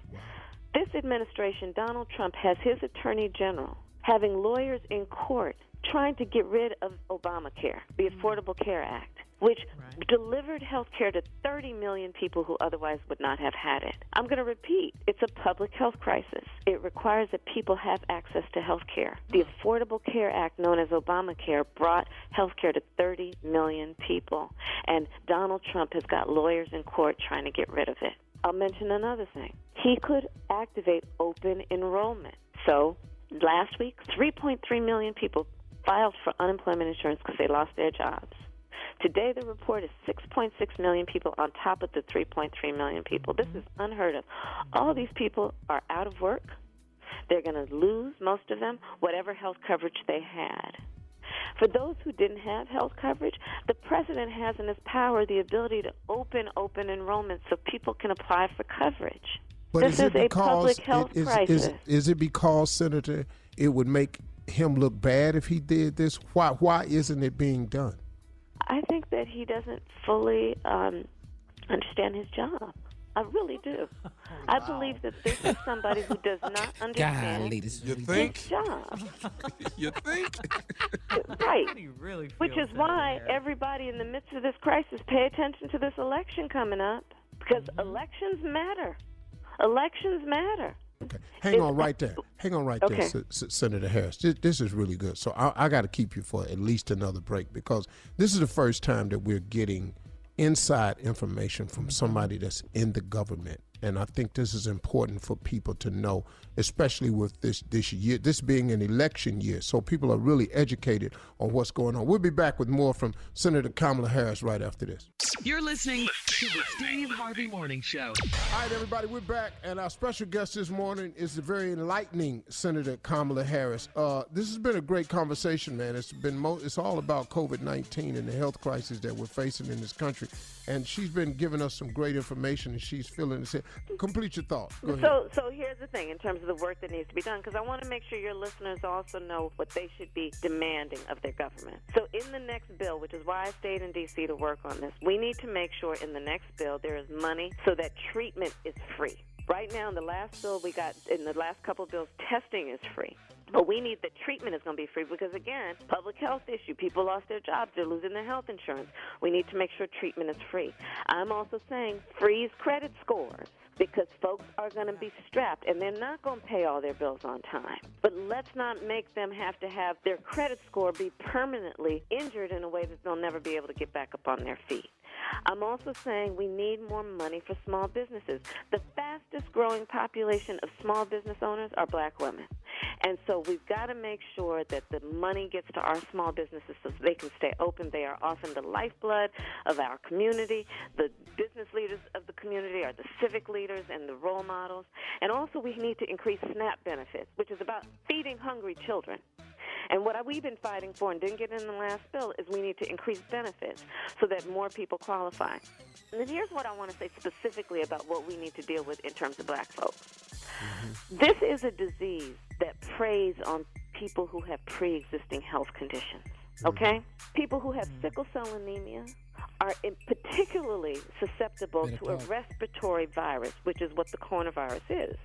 This administration, Donald Trump, has his attorney general having lawyers in court trying to get rid of Obamacare, the Affordable Care Act, which delivered health care to 30 million people who otherwise would not have had it. I'm going to repeat it's a public health crisis. It requires that people have access to health care. The Affordable Care Act, known as Obamacare, brought health care to 30 million people. And Donald Trump has got lawyers in court trying to get rid of it. I'll mention another thing. He could activate open enrollment. So last week, 3.3 million people filed for unemployment insurance because they lost their jobs. Today, the report is 6.6 million people on top of the 3.3 million people. This is unheard of. All these people are out of work. They're going to lose, most of them, whatever health coverage they had. For those who didn't have health coverage, the president has in his power the ability to open open enrollment so people can apply for coverage. But this is it a because public health is, crisis. is, is it because Senator it would make him look bad if he did this? Why why isn't it being done? I think that he doesn't fully um, understand his job. I really do. I believe that this is somebody who does not understand Golly, this You think? his job. you think? right. really Which is why everybody in the midst of this crisis pay attention to this election coming up because elections matter. Elections matter. Hang on right there. Hang on right Okay. there, S- S- Senator Harris. This, this is really good. So I, I got to keep you for at least another break because this is the first time that we're getting inside information from somebody that's in the government And I think this is important for people to know, especially with this this year, this being an election year. So people are really educated on what's going on. We'll be back with more from Senator Kamala Harris right after this. You're listening to the Steve Harvey Morning Show. All right, everybody, we're back, and our special guest this morning is the very enlightening Senator Kamala Harris. Uh, this has been a great conversation, man. It's been mo- it's all about COVID nineteen and the health crisis that we're facing in this country, and she's been giving us some great information, and she's filling feeling it. Complete your thought. Go ahead. So, so here's the thing in terms of the work that needs to be done, because I want to make sure your listeners also know what they should be demanding of their government. So, in the next bill, which is why I stayed in D.C. to work on this, we need to make sure in the next bill there is money so that treatment is free. Right now, in the last bill we got, in the last couple of bills, testing is free. But we need the treatment is going to be free because, again, public health issue. People lost their jobs. They're losing their health insurance. We need to make sure treatment is free. I'm also saying freeze credit scores because folks are going to be strapped and they're not going to pay all their bills on time. But let's not make them have to have their credit score be permanently injured in a way that they'll never be able to get back up on their feet. I'm also saying we need more money for small businesses. The fastest growing population of small business owners are black women. And so we've got to make sure that the money gets to our small businesses so they can stay open. They are often the lifeblood of our community. The business leaders of the community are the civic leaders and the role models. And also, we need to increase SNAP benefits, which is about feeding hungry children. And what we've been fighting for and didn't get in the last bill is we need to increase benefits so that more people qualify. And then here's what I want to say specifically about what we need to deal with in terms of black folks. Mm-hmm. This is a disease that preys on people who have pre existing health conditions. Mm-hmm. Okay? People who have mm-hmm. sickle cell anemia are in particularly susceptible to a respiratory virus, which is what the coronavirus is.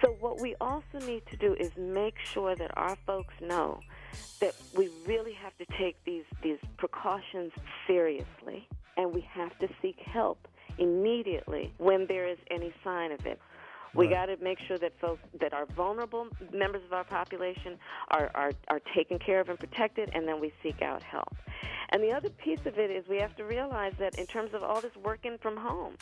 So, what we also need to do is make sure that our folks know that we really have to take these, these precautions seriously and we have to seek help immediately when there is any sign of it. We got to make sure that folks that are vulnerable members of our population are, are, are taken care of and protected, and then we seek out help. And the other piece of it is we have to realize that in terms of all this working from home,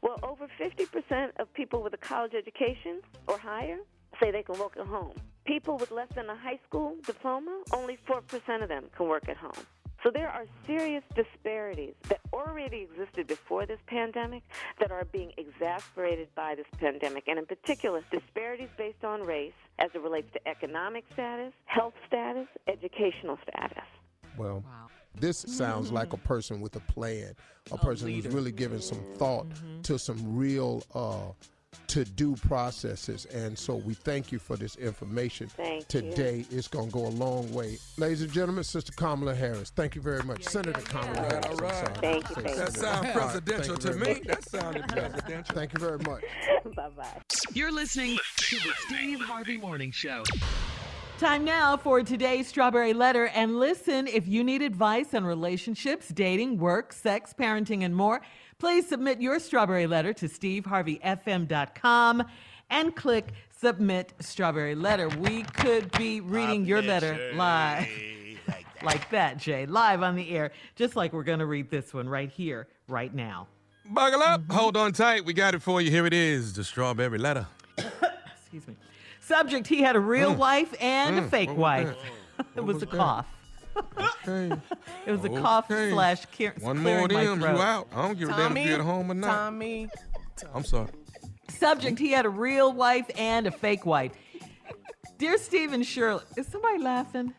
well, over 50% of people with a college education or higher say they can work at home. People with less than a high school diploma, only 4% of them can work at home. So there are serious disparities that already existed before this pandemic that are being exacerbated by this pandemic, and in particular, disparities based on race as it relates to economic status, health status, educational status. Well, this sounds like a person with a plan, a person who's really giving some thought to some real uh, to do processes. And so we thank you for this information Thank today. It's going to go a long way. Ladies and gentlemen, Sister Kamala Harris, thank you very much. Senator Kamala Harris. all I'm right. sorry. Thank you, Say thank That sounds Harris. presidential Thank you to me. much. That sounded presidential. Thank you very much. bye bye. You're listening to the Steve Harvey Morning Show. Time now for today's Strawberry Letter. And listen, if you need advice on relationships, dating, work, sex, parenting, and more, please submit your Strawberry Letter to steveharveyfm.com and click Submit Strawberry Letter. We could be reading your letter live. Like that, Jay, live on the air, just like we're going to read this one right here, right now. Buckle up. Hold on tight. We got it for you. Here it is the strawberry letter. Excuse me. Subject He had a real wife and a Mm. fake What wife. that? it was, was a that? cough. Okay. It was a cough Okay. slash clear, One more of them, you out. I don't give a damn if you're at home or not. Tommy. I'm sorry. Subject He had a real wife and a fake wife. Dear Stephen Shirley, is somebody laughing?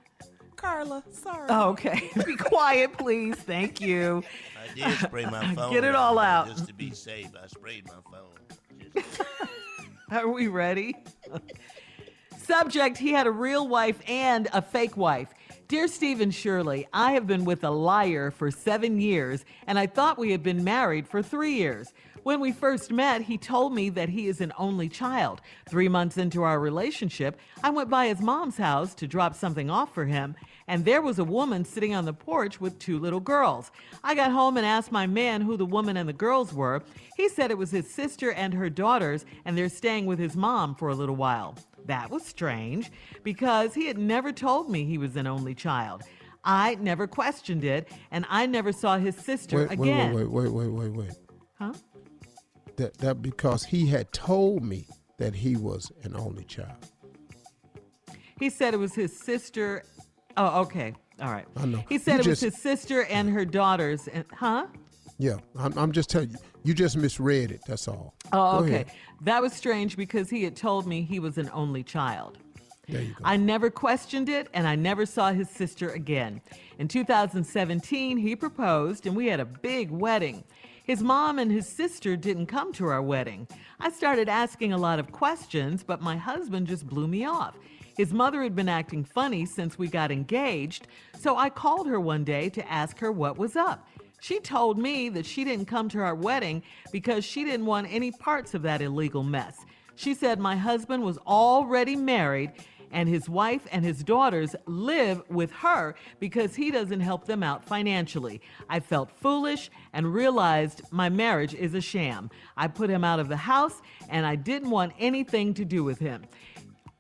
Carla, sorry. Oh, okay. Be quiet, please. Thank you. I did spray my phone. Get it all out. Just to be safe, I sprayed my phone. Are we ready? Subject He had a real wife and a fake wife. Dear Stephen Shirley, I have been with a liar for seven years, and I thought we had been married for three years. When we first met, he told me that he is an only child. Three months into our relationship, I went by his mom's house to drop something off for him, and there was a woman sitting on the porch with two little girls. I got home and asked my man who the woman and the girls were. He said it was his sister and her daughters, and they're staying with his mom for a little while. That was strange because he had never told me he was an only child. I never questioned it, and I never saw his sister Wait, wait, again. wait, wait, wait, wait, wait. Huh? That that because he had told me that he was an only child. He said it was his sister. Oh, okay. All right. I know. He said You it was his sister and her daughters. And, huh? Yeah, I'm, I'm just telling you. You just misread it. That's all. Oh, Go okay. ahead. That was strange because he had told me he was an only child. There you go. I never questioned it, and I never saw his sister again. In 2017, he proposed, and we had a big wedding. His mom and his sister didn't come to our wedding. I started asking a lot of questions, but my husband just blew me off. His mother had been acting funny since we got engaged, so I called her one day to ask her what was up. She told me that she didn't come to our wedding because she didn't want any parts of that illegal mess. She said my husband was already married and his wife and his daughters live with her because he doesn't help them out financially. I felt foolish and realized my marriage is a sham. I put him out of the house and I didn't want anything to do with him.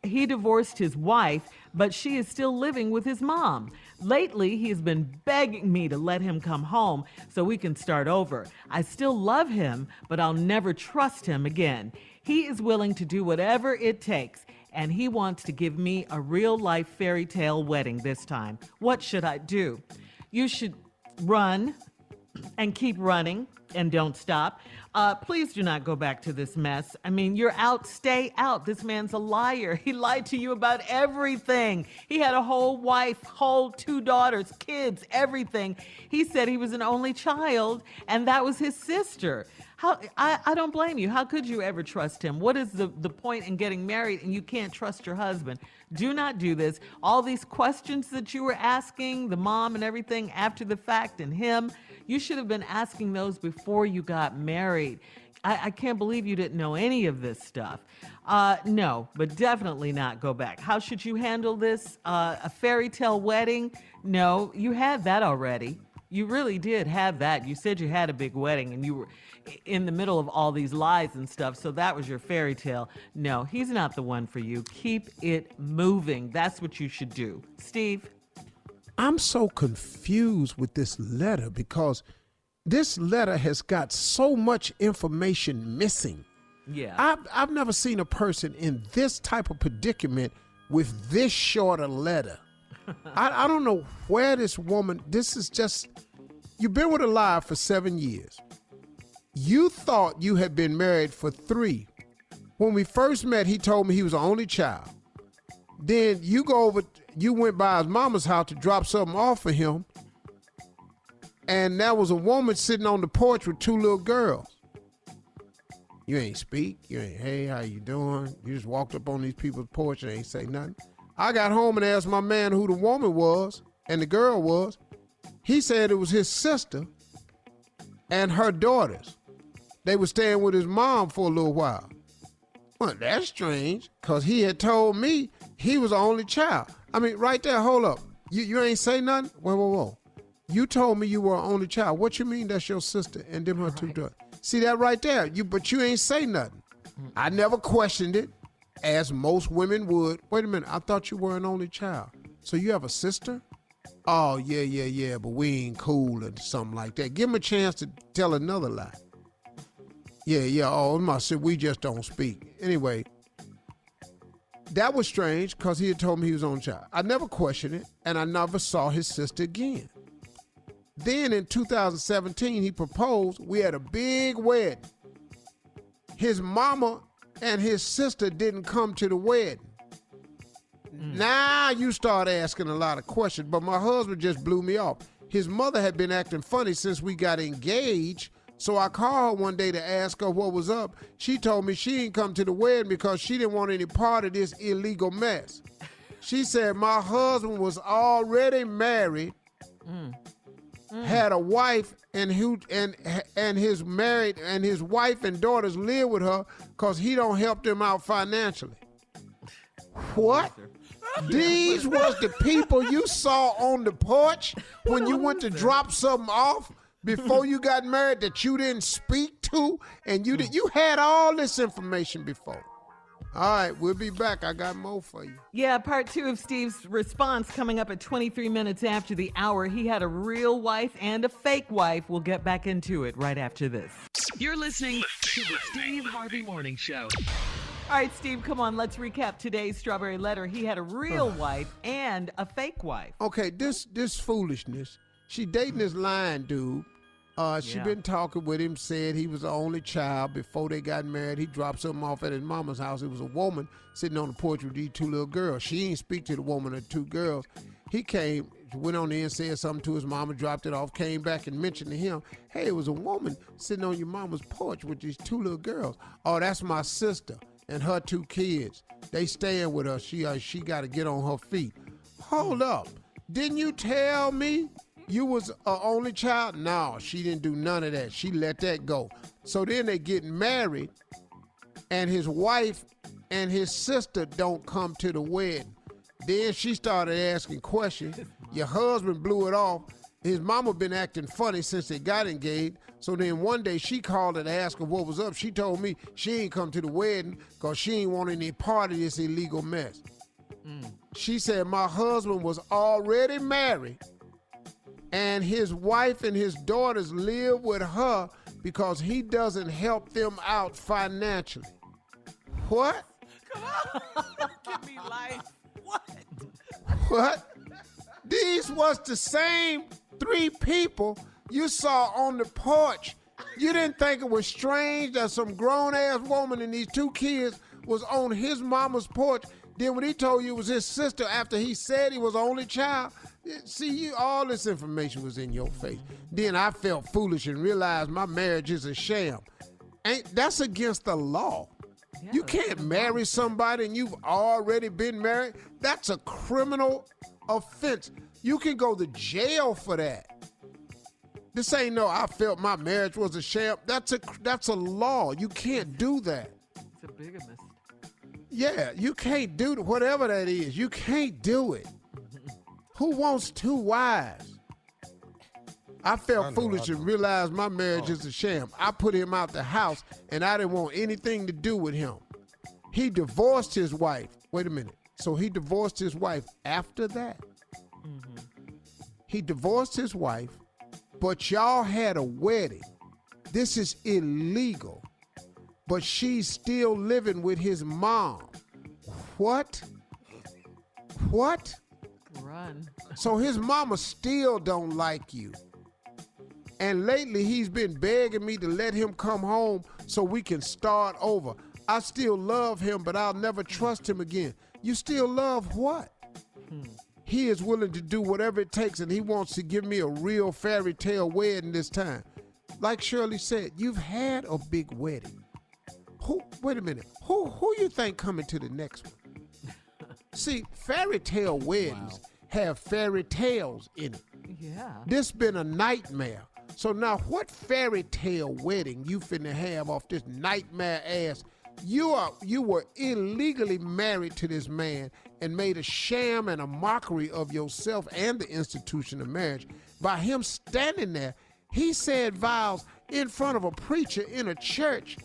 He divorced his wife, but she is still living with his mom. Lately, he has been begging me to let him come home so we can start over. I still love him, but I'll never trust him again. He is willing to do whatever it takes, and he wants to give me a real life fairy tale wedding this time. What should I do? You should run and keep running and don't stop. Uh, please do not go back to this mess. I mean, you're out, stay out. This man's a liar. He lied to you about everything. He had a whole wife, whole two daughters, kids, everything. He said he was an only child, and that was his sister. How I, I don't blame you. How could you ever trust him? What is the, the point in getting married and you can't trust your husband? Do not do this. All these questions that you were asking, the mom and everything after the fact, and him, you should have been asking those before you got married. I, I can't believe you didn't know any of this stuff. Uh, no, but definitely not go back. How should you handle this? Uh, a fairy tale wedding? No, you had that already. You really did have that. You said you had a big wedding and you were in the middle of all these lies and stuff. So that was your fairy tale. No, he's not the one for you. Keep it moving. That's what you should do. Steve? I'm so confused with this letter because this letter has got so much information missing. Yeah. I've, I've never seen a person in this type of predicament with this short a letter. I, I don't know where this woman, this is just, you've been with a lie for seven years. You thought you had been married for three. When we first met, he told me he was the only child. Then you go over, you went by his mama's house to drop something off for him. And there was a woman sitting on the porch with two little girls. You ain't speak. You ain't, hey, how you doing? You just walked up on these people's porch and ain't say nothing. I got home and asked my man who the woman was and the girl was. He said it was his sister and her daughters. They were staying with his mom for a little while. Well, that's strange, because he had told me he was the only child. I mean, right there, hold up. You, you ain't say nothing? Whoa, whoa, whoa. You told me you were an only child. What you mean that's your sister and them her two daughters? See that right there? You but you ain't say nothing. I never questioned it, as most women would. Wait a minute, I thought you were an only child. So you have a sister? Oh yeah, yeah, yeah, but we ain't cool or something like that. Give him a chance to tell another lie. Yeah, yeah. Oh, my sister, we just don't speak. Anyway, that was strange because he had told me he was on child. I never questioned it, and I never saw his sister again. Then in 2017, he proposed. We had a big wedding. His mama and his sister didn't come to the wedding. Hmm. Now you start asking a lot of questions, but my husband just blew me off. His mother had been acting funny since we got engaged, so I called her one day to ask her what was up. She told me she didn't come to the wedding because she didn't want any part of this illegal mess. She said my husband was already married, mm. had a wife, and who and and his married and his wife and daughters live with her because he don't help them out financially. What? These was the people you saw on the porch when you went to drop something off before you got married that you didn't speak to, and you did. You had all this information before. All right, we'll be back. I got more for you. Yeah, part two of Steve's response coming up at 23 minutes after the hour. He had a real wife and a fake wife. We'll get back into it right after this. You're listening to the Steve Harvey Morning Show. All right, Steve, come on. Let's recap today's strawberry letter. He had a real wife and a fake wife. Okay, this this foolishness. She dating this lying dude. Uh, she Yeah. been talking with him. Said he was the only child before they got married. He dropped something off at his mama's house. It was a woman sitting on the porch with these two little girls. She ain't speak to the woman or two girls. He came, went on there and said something to his mama, dropped it off, came back and mentioned to him, "Hey, it was a woman sitting on your mama's porch with these two little girls. Oh, that's my sister and her two kids. They staying with her. She uh, she got to get on her feet. Hold up, didn't you tell me you was a only child? No, she didn't do none of that. She let that go. So then they get married, and his wife and his sister don't come to the wedding. Then she started asking questions. Your husband blew it off. His mama been acting funny since they got engaged. So then one day she called and asked her what was up. She told me she ain't come to the wedding because she ain't want any part of this illegal mess. Mm. She said my husband was already married and his wife and his daughters live with her because he doesn't help them out financially. What? Come on. Give me life. What? What? These was the same three people you saw on the porch. You didn't think it was strange that some grown ass woman and these two kids was on his mama's porch. Then when he told you it was his sister after he said he was the only child, see you all this information was in your face. Then I felt foolish and realized my marriage is a sham. Ain't that's against the law. You can't marry somebody and you've already been married. That's a criminal offense. You can go to jail for that. This ain't no I felt my marriage was a sham. That's a that's a law. You can't do that. It's a bigamist. Yeah, you can't do whatever that is. You can't do it. Who wants two wives? I felt I know, foolish I and realized my marriage oh. is a sham. I put him out the house and I didn't want anything to do with him. He divorced his wife. Wait a minute. So he divorced his wife after that? Mm-hmm. He divorced his wife, but y'all had a wedding. This is illegal. But she's still living with his mom. What? What? Run. So his mama still don't like you. And lately he's been begging me to let him come home so we can start over. I still love him, but I'll never trust him again. You still love what? Hmm. He is willing to do whatever it takes, and he wants to give me a real fairy tale wedding this time. Like Shirley said, you've had a big wedding. Who? Wait a minute. Who? Who you think coming to the next one? See, fairy tale weddings have fairy tales in it. Yeah. This been a nightmare. So now, what fairy tale wedding you finna have off this nightmare ass? You are you were illegally married to this man and made a sham and a mockery of yourself and the institution of marriage by him standing there. He said vows in front of a preacher in a church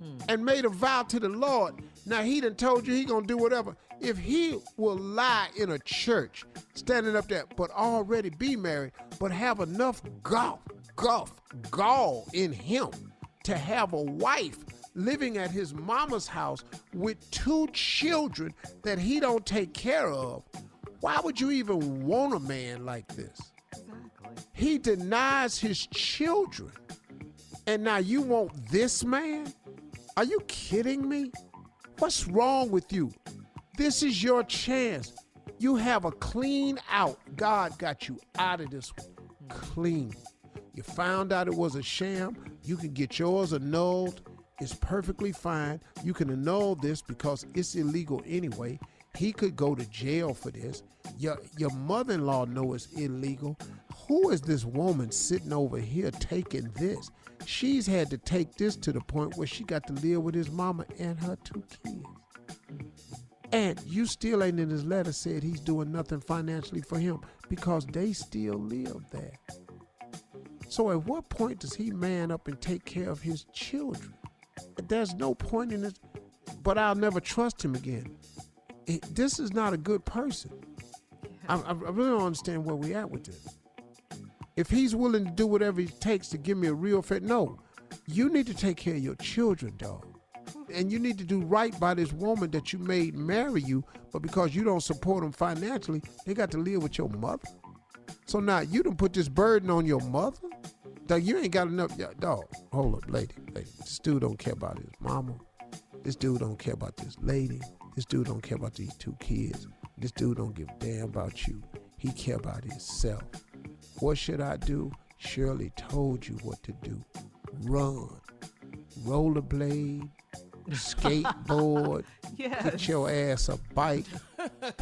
hmm. and made a vow to the Lord. Now he done told you he gonna do whatever. If he will lie in a church, standing up there, but already be married, but have enough golf, golf, gall in him to have a wife living at his mama's house with two children that he don't take care of, why would you even want a man like this? He denies his children. And now you want this man? Are you kidding me? What's wrong with you? This is your chance. You have a clean out. God got you out of this one. Clean. You found out it was a sham. You can get yours annulled. It's perfectly fine. You can annul this because it's illegal anyway. He could go to jail for this. Your your mother-in-law know it's illegal. Who is this woman sitting over here taking this? She's had to take this to the point where she got to live with his mama and her two kids. And you still ain't in his letter said he's doing nothing financially for him because they still live there. So at what point does he man up and take care of his children? There's no point in this. but I'll never trust him again. It- this is not a good person. I, I really don't understand where we at with this. If he's willing to do whatever it takes to give me a real fit, no, you need to take care of your children, dog. And you need to do right by this woman that you made marry you, but because you don't support them financially, they got to live with your mother. So now you done put this burden on your mother? Dog, you ain't got enough. Yeah, dog, hold up, lady, lady. This dude don't care about his mama. This dude don't care about this lady. This dude don't care about these two kids. This dude don't give a damn about you. He care about himself. What should I do? Shirley told you what to do. Run. Rollerblade. Skateboard. Yes. Get your ass a bike.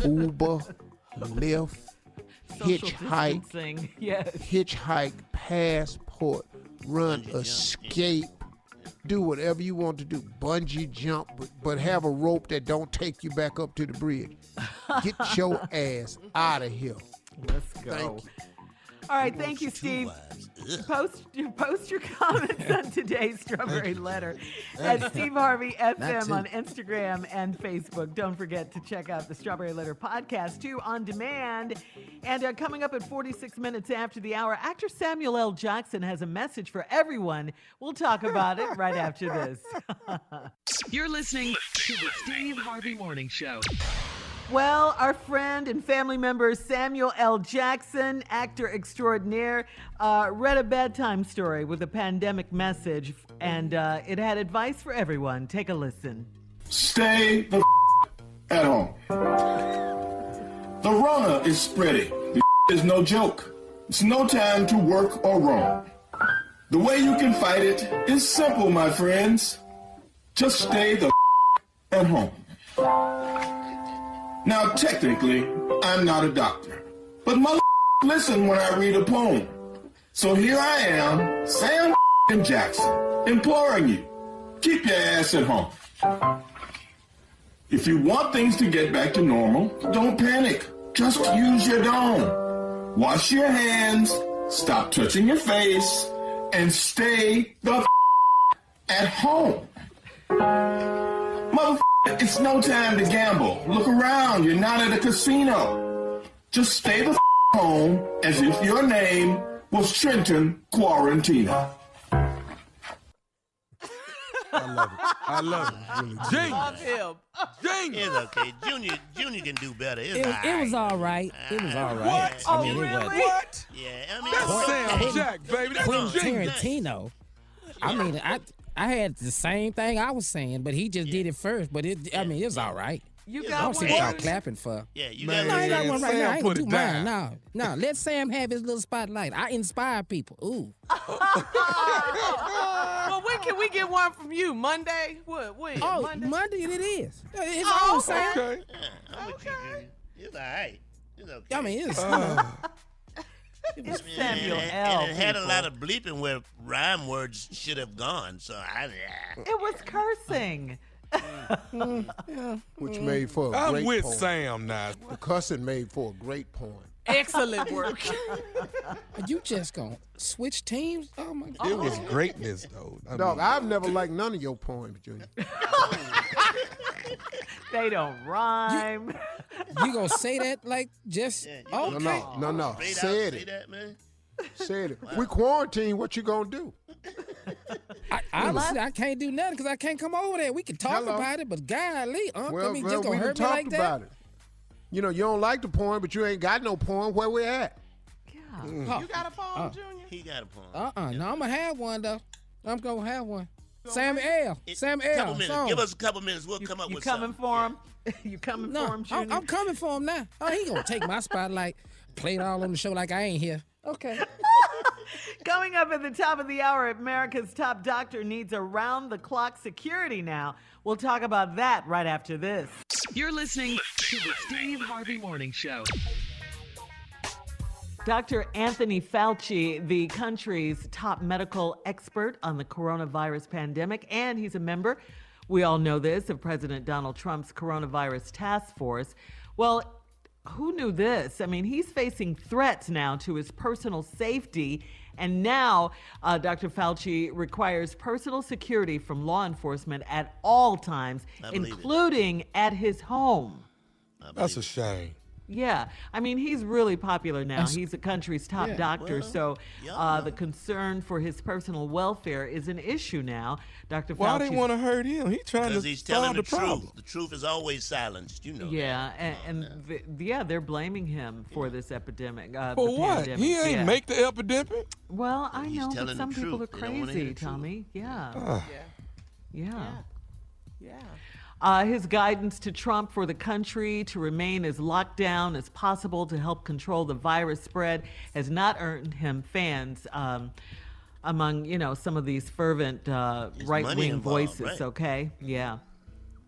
Uber. Lyft. Social hitchhike. distancing, yes. Hitchhike. Passport. Run. Escape. Do whatever you want to do. Bungee jump, but, but have a rope that don't take you back up to the bridge. Get your ass out of here. Let's go. Thank you. All right, thank you, Steve. Post your post your comments on today's Strawberry Letter at Steve Harvey FM on Instagram and Facebook. Don't forget to check out the Strawberry Letter podcast too on demand. And uh, coming up at 46 minutes after the hour, actor Samuel L. Jackson has a message for everyone. We'll talk about it right after this. You're listening to the Steve Harvey Morning Show. Well, our friend and family member Samuel L. Jackson, actor extraordinaire, uh, read a bedtime story with a pandemic message, and uh, it had advice for everyone. Take a listen. Stay the at home. The Rona is spreading. The is no joke. It's no time to work or roam. The way you can fight it is simple, my friends. Just stay the at home. Now, technically, I'm not a doctor, but mother listen when I read a poem. So here I am, Sam Jackson, imploring you, keep your ass at home. If you want things to get back to normal, don't panic. Just use your dome. Wash your hands, stop touching your face, and stay the at home. Mother, it's no time to gamble. Look around, you're not at a casino. Just stay the home as if your name was Quentin Quarantino. I love it. I love it. Really genius. Love him. Genius. It's okay. Junior, Junior can do better. It's It, all it was all right. It was all right. What? I Oh, mean, it really? wasn't- What? Yeah, I mean, That's Sam. Jack, baby. That's Quentin genius. Tarantino. I mean, I I had the same thing I was saying, but he just did it first. But it, I mean, it's all right. You got I got don't see one. what y'all clapping for. Yeah, you Man, No, I got got one right Sam now. I ain't put gonna it do mine. No, no. Let Sam have his little spotlight. I inspire people. Ooh. well, when can we get one from you? Monday? What? When? Oh, Monday? Monday it is. It's Oh, on, okay. Sam. Okay. Yeah, I'm with you, Junior. It's all right. It's okay. I mean, it's. Uh, It's Samuel and, L. and it had a lot of bleeping where rhyme words should have gone. So I, yeah. It was cursing. Which made for a I'm great with poem. Sam now. The cussing made for a great poem. Excellent work. you just gonna switch teams? Oh my god. It was greatness, though. I Dog, mean, I've never liked none of your poems, Junior. They don't rhyme. You gonna say that like just Yeah, you oh, gonna No, no, no, no. Straight out Said say it. that, man. Said it. We quarantine. What you gonna do? I, honestly, I can't do nothing because I can't come over there. We can talk Hello. about it, but golly, Unc, Well, I mean, well, just gonna done hurt me talked like that. about it. You know, you don't like the poem, but you ain't got no poem. Where we at? Oh, You got a phone, uh-uh. Junior? He got a poem. uh-uh. No, I'm gonna have one though. I'm gonna have one. Sam L. It- Sam L. minutes. Give us a couple minutes. We'll You, come up with you with coming something. for him? you coming No, for him, I'm, I'm coming for him now. Oh, he gonna take my spotlight, play it all on the show like I ain't here. Okay. Coming up at the top of the hour, America's top doctor needs around the clock security now. We'll talk about that right after this. You're listening to the Steve Harvey Morning Show. Dr. Anthony Fauci, the country's top medical expert on the coronavirus pandemic, and he's a member, we all know this, of President Donald Trump's coronavirus task force. Well, who knew this? I mean, he's facing threats now to his personal safety And now, uh, Dr. Fauci requires personal security from law enforcement at all times, I believe it. including at his home. That's a shame. Yeah, I mean he's really popular now. That's- he's the country's top Yeah. doctor, Well, so uh, the concern for his personal welfare is an issue now. Dr. Why Fauci. they want to hurt him? He trying to Because he's telling solve the, the, problem. truth. The truth is always silenced. You know. Yeah, and, and th- yeah, they're blaming him for this epidemic. Uh, For the what? pandemic. He ain't yeah. make the epidemic. Well, I know, but some people are truth. They don't wanna hear crazy, the truth. Tommy. Yeah. Ugh. Yeah. Yeah. Uh, his guidance to Trump for the country to remain as locked down as possible to help control the virus spread has not earned him fans um, among, you know, some of these fervent uh, right wing involved, voices. right? Okay, yeah,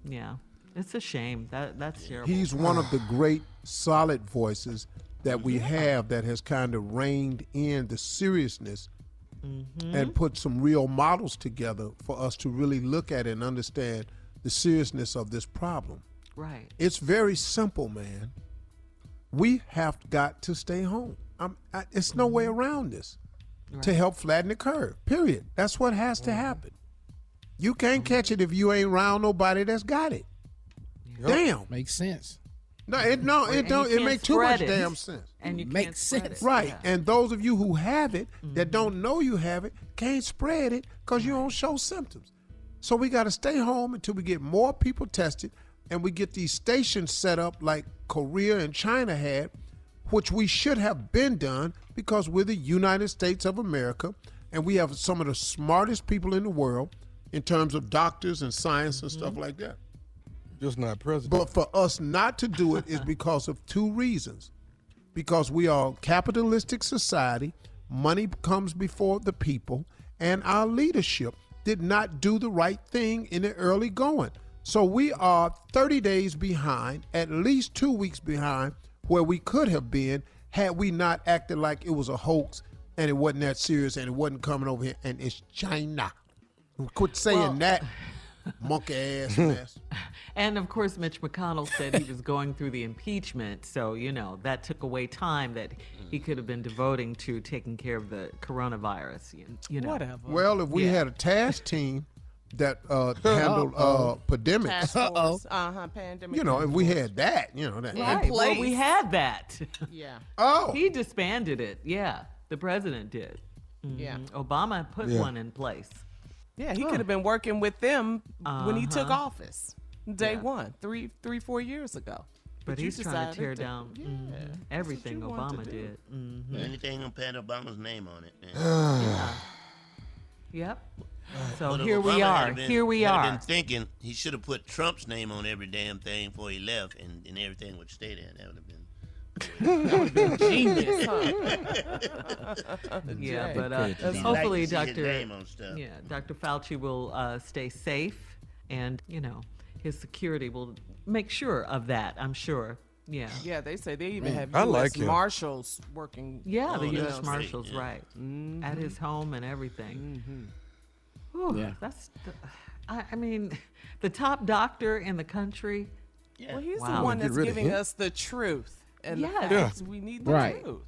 yeah, it's a shame. That that's terrible. He's one of the great solid voices that we have that has kind of reined in the seriousness Mm-hmm. and put some real models together for us to really look at and understand the seriousness of this problem. right. It's very simple, man. We have got to stay home. I'm, I, it's no way mm-hmm. around this to help flatten the curve. Period. That's what has to mm-hmm. happen. You can't mm-hmm. catch it if you ain't around nobody that's got it. Damn. Makes sense. No, it no, And it you don't. It can't make too much it. damn sense. And you Makes can't spread sense. it. Right. Yeah. And those of you who have it that Mm-hmm. don't know you have it can't spread it because you don't show symptoms. So we got to stay home until we get more people tested and we get these stations set up like Korea and China had, which we should have been done because we're the United States of America and we have some of the smartest people in the world in terms of doctors and science and stuff mm-hmm. like that. Just not president. But for us not to do it is because of two reasons. Because we are a capitalistic society, money comes before the people, and our leadership did not do the right thing in the early going. So we are 30 days behind, at least two weeks behind, where we could have been had we not acted like it was a hoax and it wasn't that serious and it wasn't coming over here and it's China. Quit saying Well- that, monkey ass mess. And of course, Mitch McConnell said he was going through the impeachment. So, you know, that took away time that he could have been devoting to taking care of the coronavirus. You, you know. Whatever. Well, if we Yeah. had a task team that uh, handled uh, pandemics, Task force. Uh huh. Pandemic. you know, if we had that, you know, that. Right. Well, we had that. Yeah. Oh, he disbanded it. Yeah. The president did. Yeah. Mhm. Obama put Yeah. one in place. Yeah, he could have been working with them when he took Uh-huh. office, day Yeah. one, three, three, four years ago. But, you he's trying to tear decided down Yeah, mhm, everything you want to Obama do. did. Mhm. Anything on Pat Obama's name on it. Man. Yeah. Yep. So But if here we Obama are. had been- Here we had are. Been thinking he should have put Trump's name on every damn thing before he left, and, and everything would stay there. That would have been. Genius, huh? Yeah, but uh, He'd like hopefully, to see his Dr. name on stuff. Yeah, Dr. Fauci will uh, stay safe, and you know his security will make sure of that. I'm sure. Yeah. Yeah, they say they even have I U.S. like him. Marshals working. Yeah, the U.S. that's Marshals, yeah. right, Mhm. at his home and everything. Whew, Yeah. That's. The, I, I mean, the top doctor in the country. Well, he's Wow. the one that's giving us the truth and Yes. the Yeah. facts. We need the Right. truth.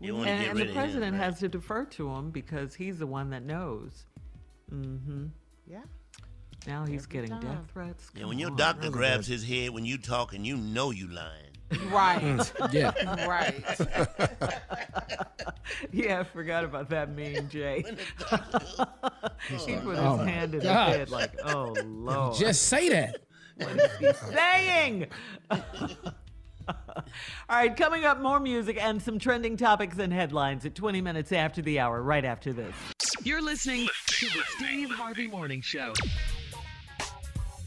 You want to and, get and rid the of him, president right? has to defer to him because he's the one that knows. Mm-hmm. Yeah. Now he's Every getting time. death threats. Yeah, Come when your on. doctor grabs his head when you talking, you know you lying. Right. Yeah. right. Yeah, I forgot about that meme, Jay. he put his Oh, my hand in his God. head like, oh, Lord. Just say that. what is he saying? All right, coming up, more music and some trending topics and headlines at 20 minutes after the hour, right after this. You're listening to the Steve Harvey Morning Show.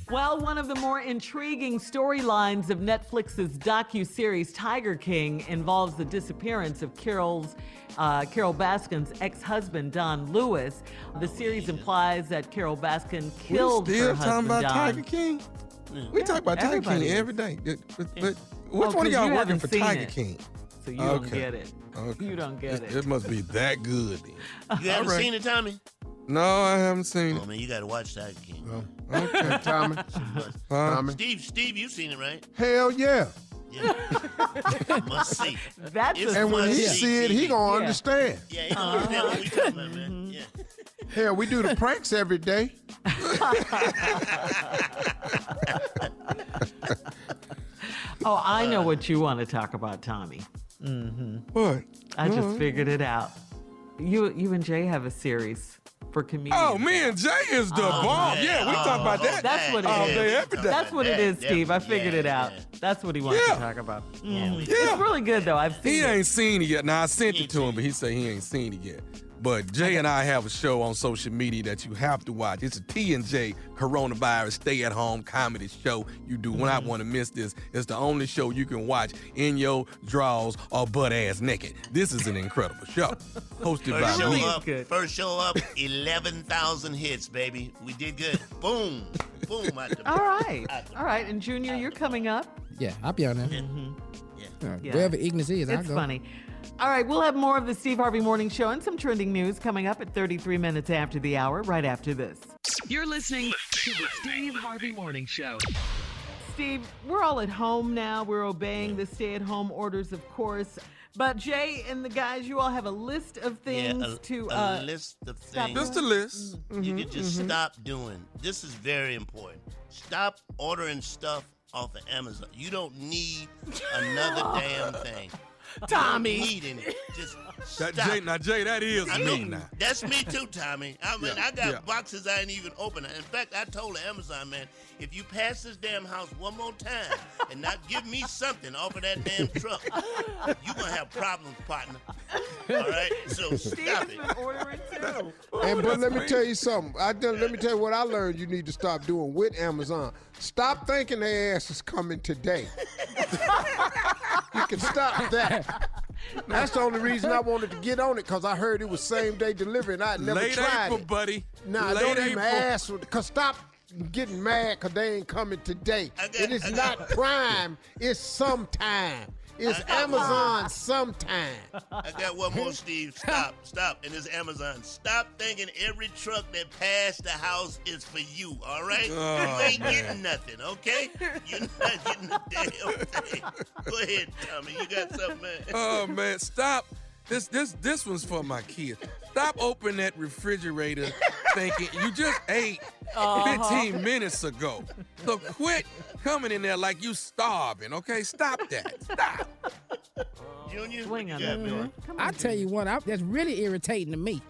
Well, one of the more intriguing storylines of Netflix's docu-series Tiger King involves the disappearance of Carole's uh, Carole Baskin's ex-husband Don Lewis. The series implies that Carole Baskin killed we still her talking about Don. Tiger King? We talk about Tiger King is. every day. But, but, but which Oh, one of 'cause y'all working for Tiger it. King? So you don't get it. Okay. You don't get it. it. It must be that good then. You haven't All right. seen it, Tommy? No, I haven't seen Oh it. man, you gotta watch Tiger King. Oh, okay, Tommy. Tommy. Steve, Steve, you seen it, right? Hell yeah. Yeah. must see. That's It's And when he must see it, he gonna Yeah. understand. Yeah, he gonna understand what we talking about, man. Yeah. Hell, we do the pranks every day. Oh, I know what you want to talk about, Tommy. Mm-hmm. What? I just Uh-huh. figured it out. You, you and Jay have a series for comedians. Oh, me and Jay is the bomb. Yeah, we talk about that. That's what it all is. day, every day. That's what it is, Steve. I figured it out. That's what he wants Yeah. to talk about. Yeah, Mhm. It's really good though. I've seen He it. ain't seen it yet. Now I sent it to him, but he said he ain't seen it yet. But Jay and I have a show on social media that you have to watch. It's a T and J coronavirus stay at home comedy show. You do not want to miss this. It's the only show you can watch in your drawers or butt ass naked. This is an incredible show. Hosted First by show me. up, first show up, eleven thousand hits, baby. We did good. Boom, boom. The, All right. All right. And Junior, you're coming up. Yeah, I'll be on there. Uh, Wherever Ignis is, I'll It's go. funny. All right, we'll have more of the Steve Harvey Morning Show and some trending news coming up at 33 minutes after the hour, right after this. You're listening to the Steve Harvey Morning Show. Steve, we're all at home now. We're obeying the stay at home orders, of course. But Jay and the guys, you all have a list of yeah, things a, to a uh, list of things. Just a list. You can just mhm. stop doing. This is very important. Stop ordering stuff off of Amazon. You don't need another damn thing. Tommy. You don't. Just That stop. Jay, now Jay, that is I me now. That's me too, Tommy. I mean, Yeah, I got yeah. boxes I ain't even open. In fact, I told the Amazon man, if you pass this damn house one more time and not give me something off of that damn truck, you gonna have problems, partner. All right, so stop it. ordering too. And but let me tell you something. I done, let me tell you what I learned. You need to stop doing with Amazon. Stop thinking their ass is coming today. you can stop that. That's the only reason I wanted to get on it because I heard it was same day delivery and I never Late tried April, it. buddy. Nah, Late don't even April. ask. Cause stop getting mad because they ain't coming today. it is not Prime. It's sometime. It's Amazon sometime. I got one more, Steve. Stop, stop. And it's Amazon. Stop thinking every truck that passed the house is for you, all right? Oh, you ain't man. getting nothing, okay? You're not getting a damn thing. Go ahead, Tommy. You got something, man? Oh man, stop. This this this one's for my kids. Stop opening that refrigerator thinking you just ate Uh-huh. 15 minutes ago. So quit coming in there like you starving, okay? Stop that. Stop. Junior, Swing on you got that, me? man. I tell you what, I, that's really irritating to me.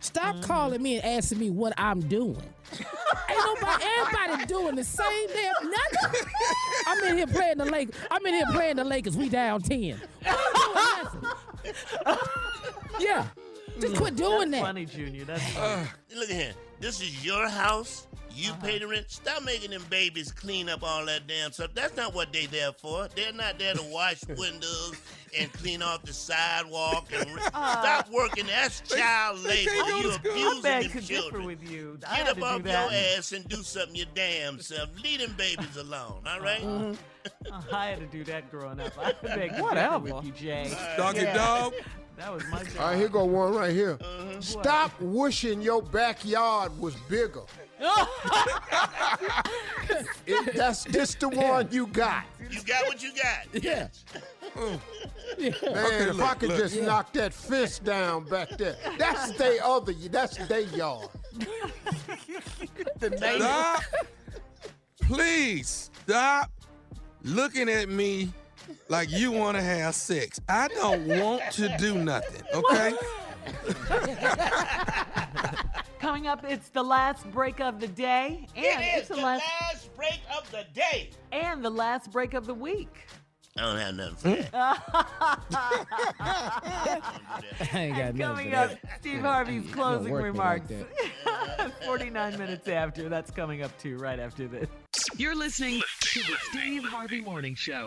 Stop calling me and asking me what I'm doing. Ain't nobody, everybody doing the same damn nothing. I'm in here playing the Lake. I'm in here playing the Lakers. We down ten. We ain't doing nothing. yeah, just quit doing That's that. funny, Junior. That's uh, funny. Look at here. This is your house. You uh-huh. pay the rent. Stop making them babies clean up all that damn stuff. That's not what they there for. They're not there to wash windows and clean off the sidewalk. And re- uh, stop working. That's child labor. can't You school. I abusing beg them to differ children. with you. I Get had up to off do your that. ass and do something your damn self. Leave them babies alone. All right? Uh-huh. Uh, I had to do that growing up. I beg to Whatever. with you, Jay. Doggy Yeah. dog. That was my job. All right, here go one right here. Uh-huh. Stop wishing your backyard was bigger. It- that's just the one you got. You got what you got. Yeah. Man, Okay, if look, I could look. just knock that fence down back there. That's they other that's they yard. Stop. Please stop looking at me like you want to have sex. I don't want to do nothing, okay? Coming up, it's the last break of the day, and It it's the the last last break of the day. and the last break of the week. I don't have nothing for that. I ain't got nothing Coming for up, that. Steve Harvey's closing work me like remarks. 49 minutes after. That's coming up too, right after this. You're listening to the Steve Harvey Morning Show.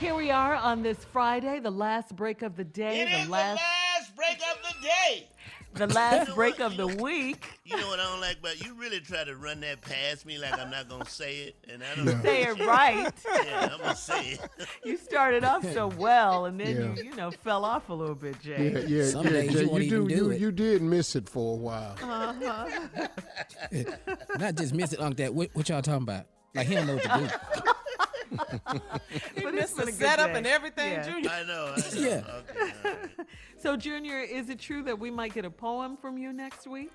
Here we are on this Friday, the last break of the day, It the is last the last break of the day. The last break of the week. You know what I don't like but you? Really try to run that past me like I'm not gonna say it, and I don't Say it right. Yeah, I'm gonna say it. You started off so well, and then Yeah. you, you know, fell off a little bit, Jay. Yeah, yeah, Some yeah. days Jay, you you do, do you, it. you did miss it for a while. Uh-huh. Not just miss it, Unc. That what, what y'all talking about? Like he don't know what to do. He But it's missed been the setup and everything, Yeah. Junior. I know. I know. Yeah. Okay, all right. So, Junior, is it true that we might get a poem from you next week?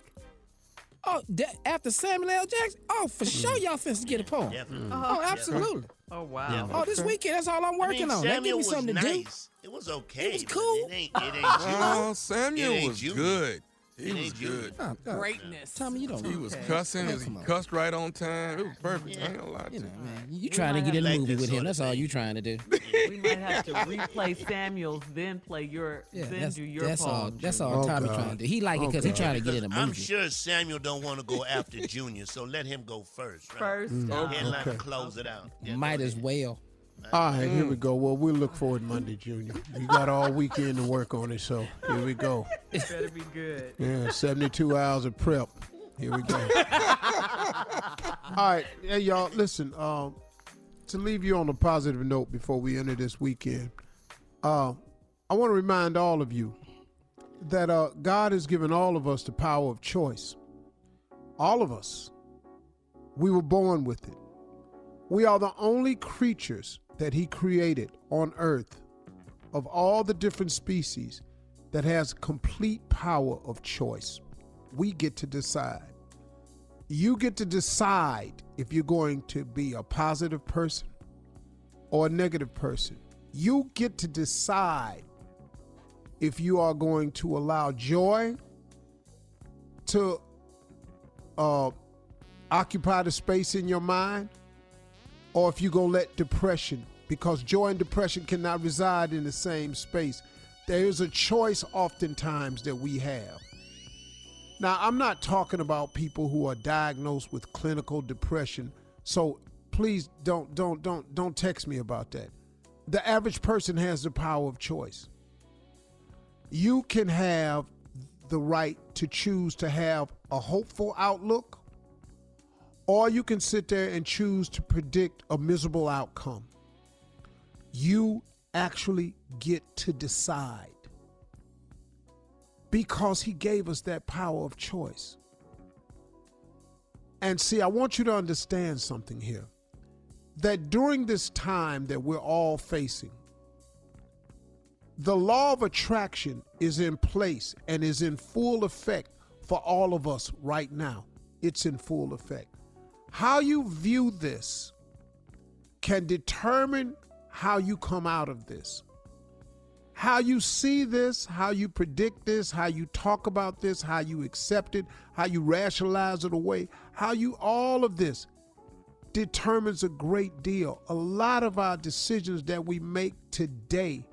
Oh, that, after Samuel L. Jackson? Oh, for mm. sure y'all finna get a poem. Definitely. Oh, oh absolutely. Oh, wow. Oh, this weekend, that's all I'm I working mean, on. That Samuel give me was something to do. It was okay. It was cool. It ain't. It ain't you. Oh, Samuel It ain't was good. He It was ain't good. Oh, oh, Greatness. Tommy, you don't. Know. He was Okay. cussing. Oh, He on. cussed right on time. It was perfect. I ain't gonna lie to You you. know, man, you trying to get in the movie with him. That's all thing. you trying to do. We might have to replay Samuel's, then play your, Yeah, then that's, do your that's all. That's Junior. all Oh, Tommy God. trying to do. He like it because he Oh, trying to get in a movie. I'm sure Samuel don't want to go after Junior, so let him go first. Right? First, Mm. uh, Headline Okay. to close it out. Yeah, Might as ahead. Well. All right, here we go. Well, we'll look forward Monday, Junior. You got all weekend to work on it, so here we go. It better be good. Yeah, 72 hours of prep. Here we go. all right, hey, y'all, listen, um, to leave you on a positive note before we enter this weekend, uh, I want to remind all of you that uh, God has given all of us the power of choice. All of us. We were born with it. We are the only creatures that He created on earth of all the different species that has complete power of choice. We get to decide. You get to decide if you're going to be a positive person or a negative person. You get to decide if you are going to allow joy to uh, occupy the space in your mind or if you're going to let depression, because joy and depression cannot reside in the same space. There is a choice oftentimes that we have. Now, I'm not talking about people who are diagnosed with clinical depression, so please don't don't don't don't text me about that. The average person has the power of choice. You can have the right to choose to have a hopeful outlook or you can sit there and choose to predict a miserable outcome. You actually get to decide because he gave us that power of choice. And see, I want you to understand something here that during this time that we're all facing, the law of attraction is in place and is in full effect for all of us right now. It's in full effect. How you view this can determine how you come out of this. How you see this, how you predict this, how you talk about this, how you accept it, how you rationalize it away, how you, all of this determines a great deal. A lot of our decisions that we make today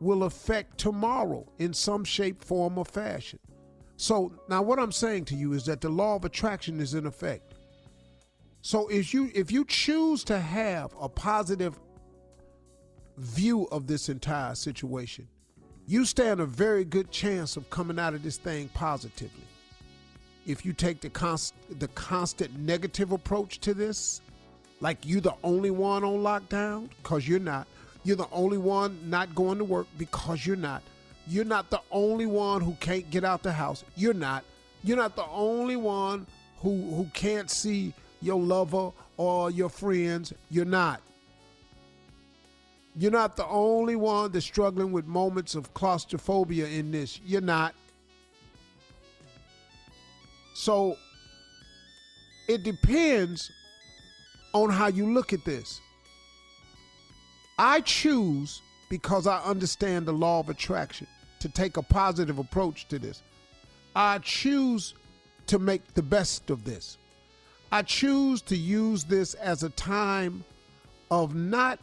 will affect tomorrow in some shape, form, or fashion. So now what I'm saying to you is that the law of attraction is in effect. So if you if you choose to have a positive view of this entire situation, you stand a very good chance of coming out of this thing positively. If you take the const, the constant negative approach to this, like you're the only one on lockdown because you're not. You're the only one not going to work because you're not. You're not the only one who can't get out the house. You're not. You're not the only one who who can't see your lover or your friends. You're not. You're not the only one that's struggling with moments of claustrophobia in this. You're not. So it depends on how you look at this. I choose because I understand the law of attraction to take a positive approach to this. I choose to make the best of this. I choose to use this as a time of not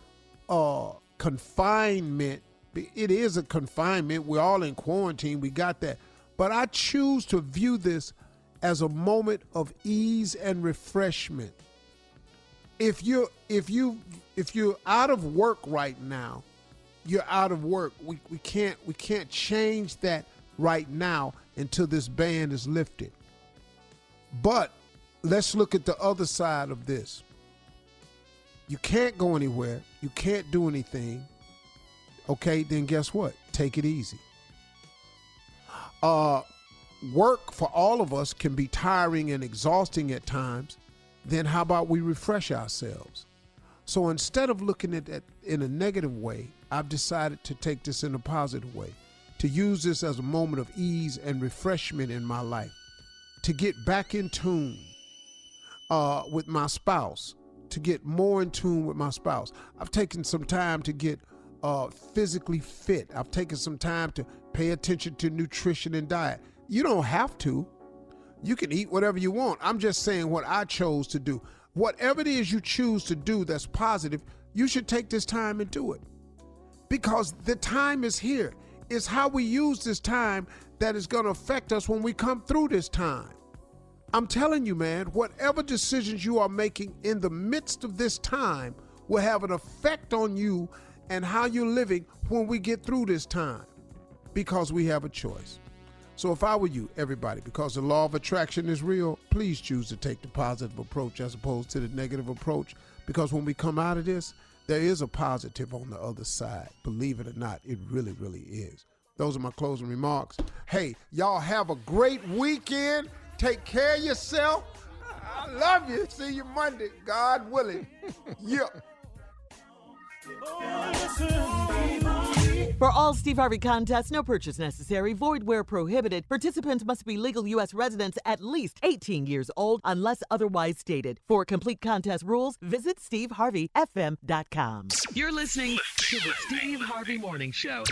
uh, confinement. It is a confinement. We're all in quarantine. We got that. But I choose to view this as a moment of ease and refreshment. If you're if you if you're out of work right now, you're out of work. We, we can't we can't change that right now until this ban is lifted. But let's look at the other side of this. You can't go anywhere. You can't do anything. Okay, then guess what? Take it easy. Uh work for all of us can be tiring and exhausting at times. Then how about we refresh ourselves? So instead of looking at it in a negative way, I've decided to take this in a positive way, to use this as a moment of ease and refreshment in my life, to get back in tune uh, with my spouse, to get more in tune with my spouse. I've taken some time to get uh, physically fit. I've taken some time to pay attention to nutrition and diet. You don't have to. You can eat whatever you want. I'm just saying what I chose to do. Whatever it is you choose to do that's positive, you should take this time and do it. Because the time is here. It's how we use this time that is going to affect us when we come through this time. I'm telling you, man, whatever decisions you are making in the midst of this time will have an effect on you and how you're living when we get through this time because we have a choice. So if I were you, everybody, because the law of attraction is real, please choose to take the positive approach as opposed to the negative approach because when we come out of this, there is a positive on the other side. Believe it or not, it really, really is. Those are my closing remarks. Hey, y'all have a great weekend. Take care of yourself. I love you. See you Monday, God willing. yeah. For all Steve Harvey contests, no purchase necessary, void where prohibited. Participants must be legal U.S. residents at least 18 years old unless otherwise stated. For complete contest rules, visit SteveHarveyFM.com. You're listening to the Steve Harvey Morning Show.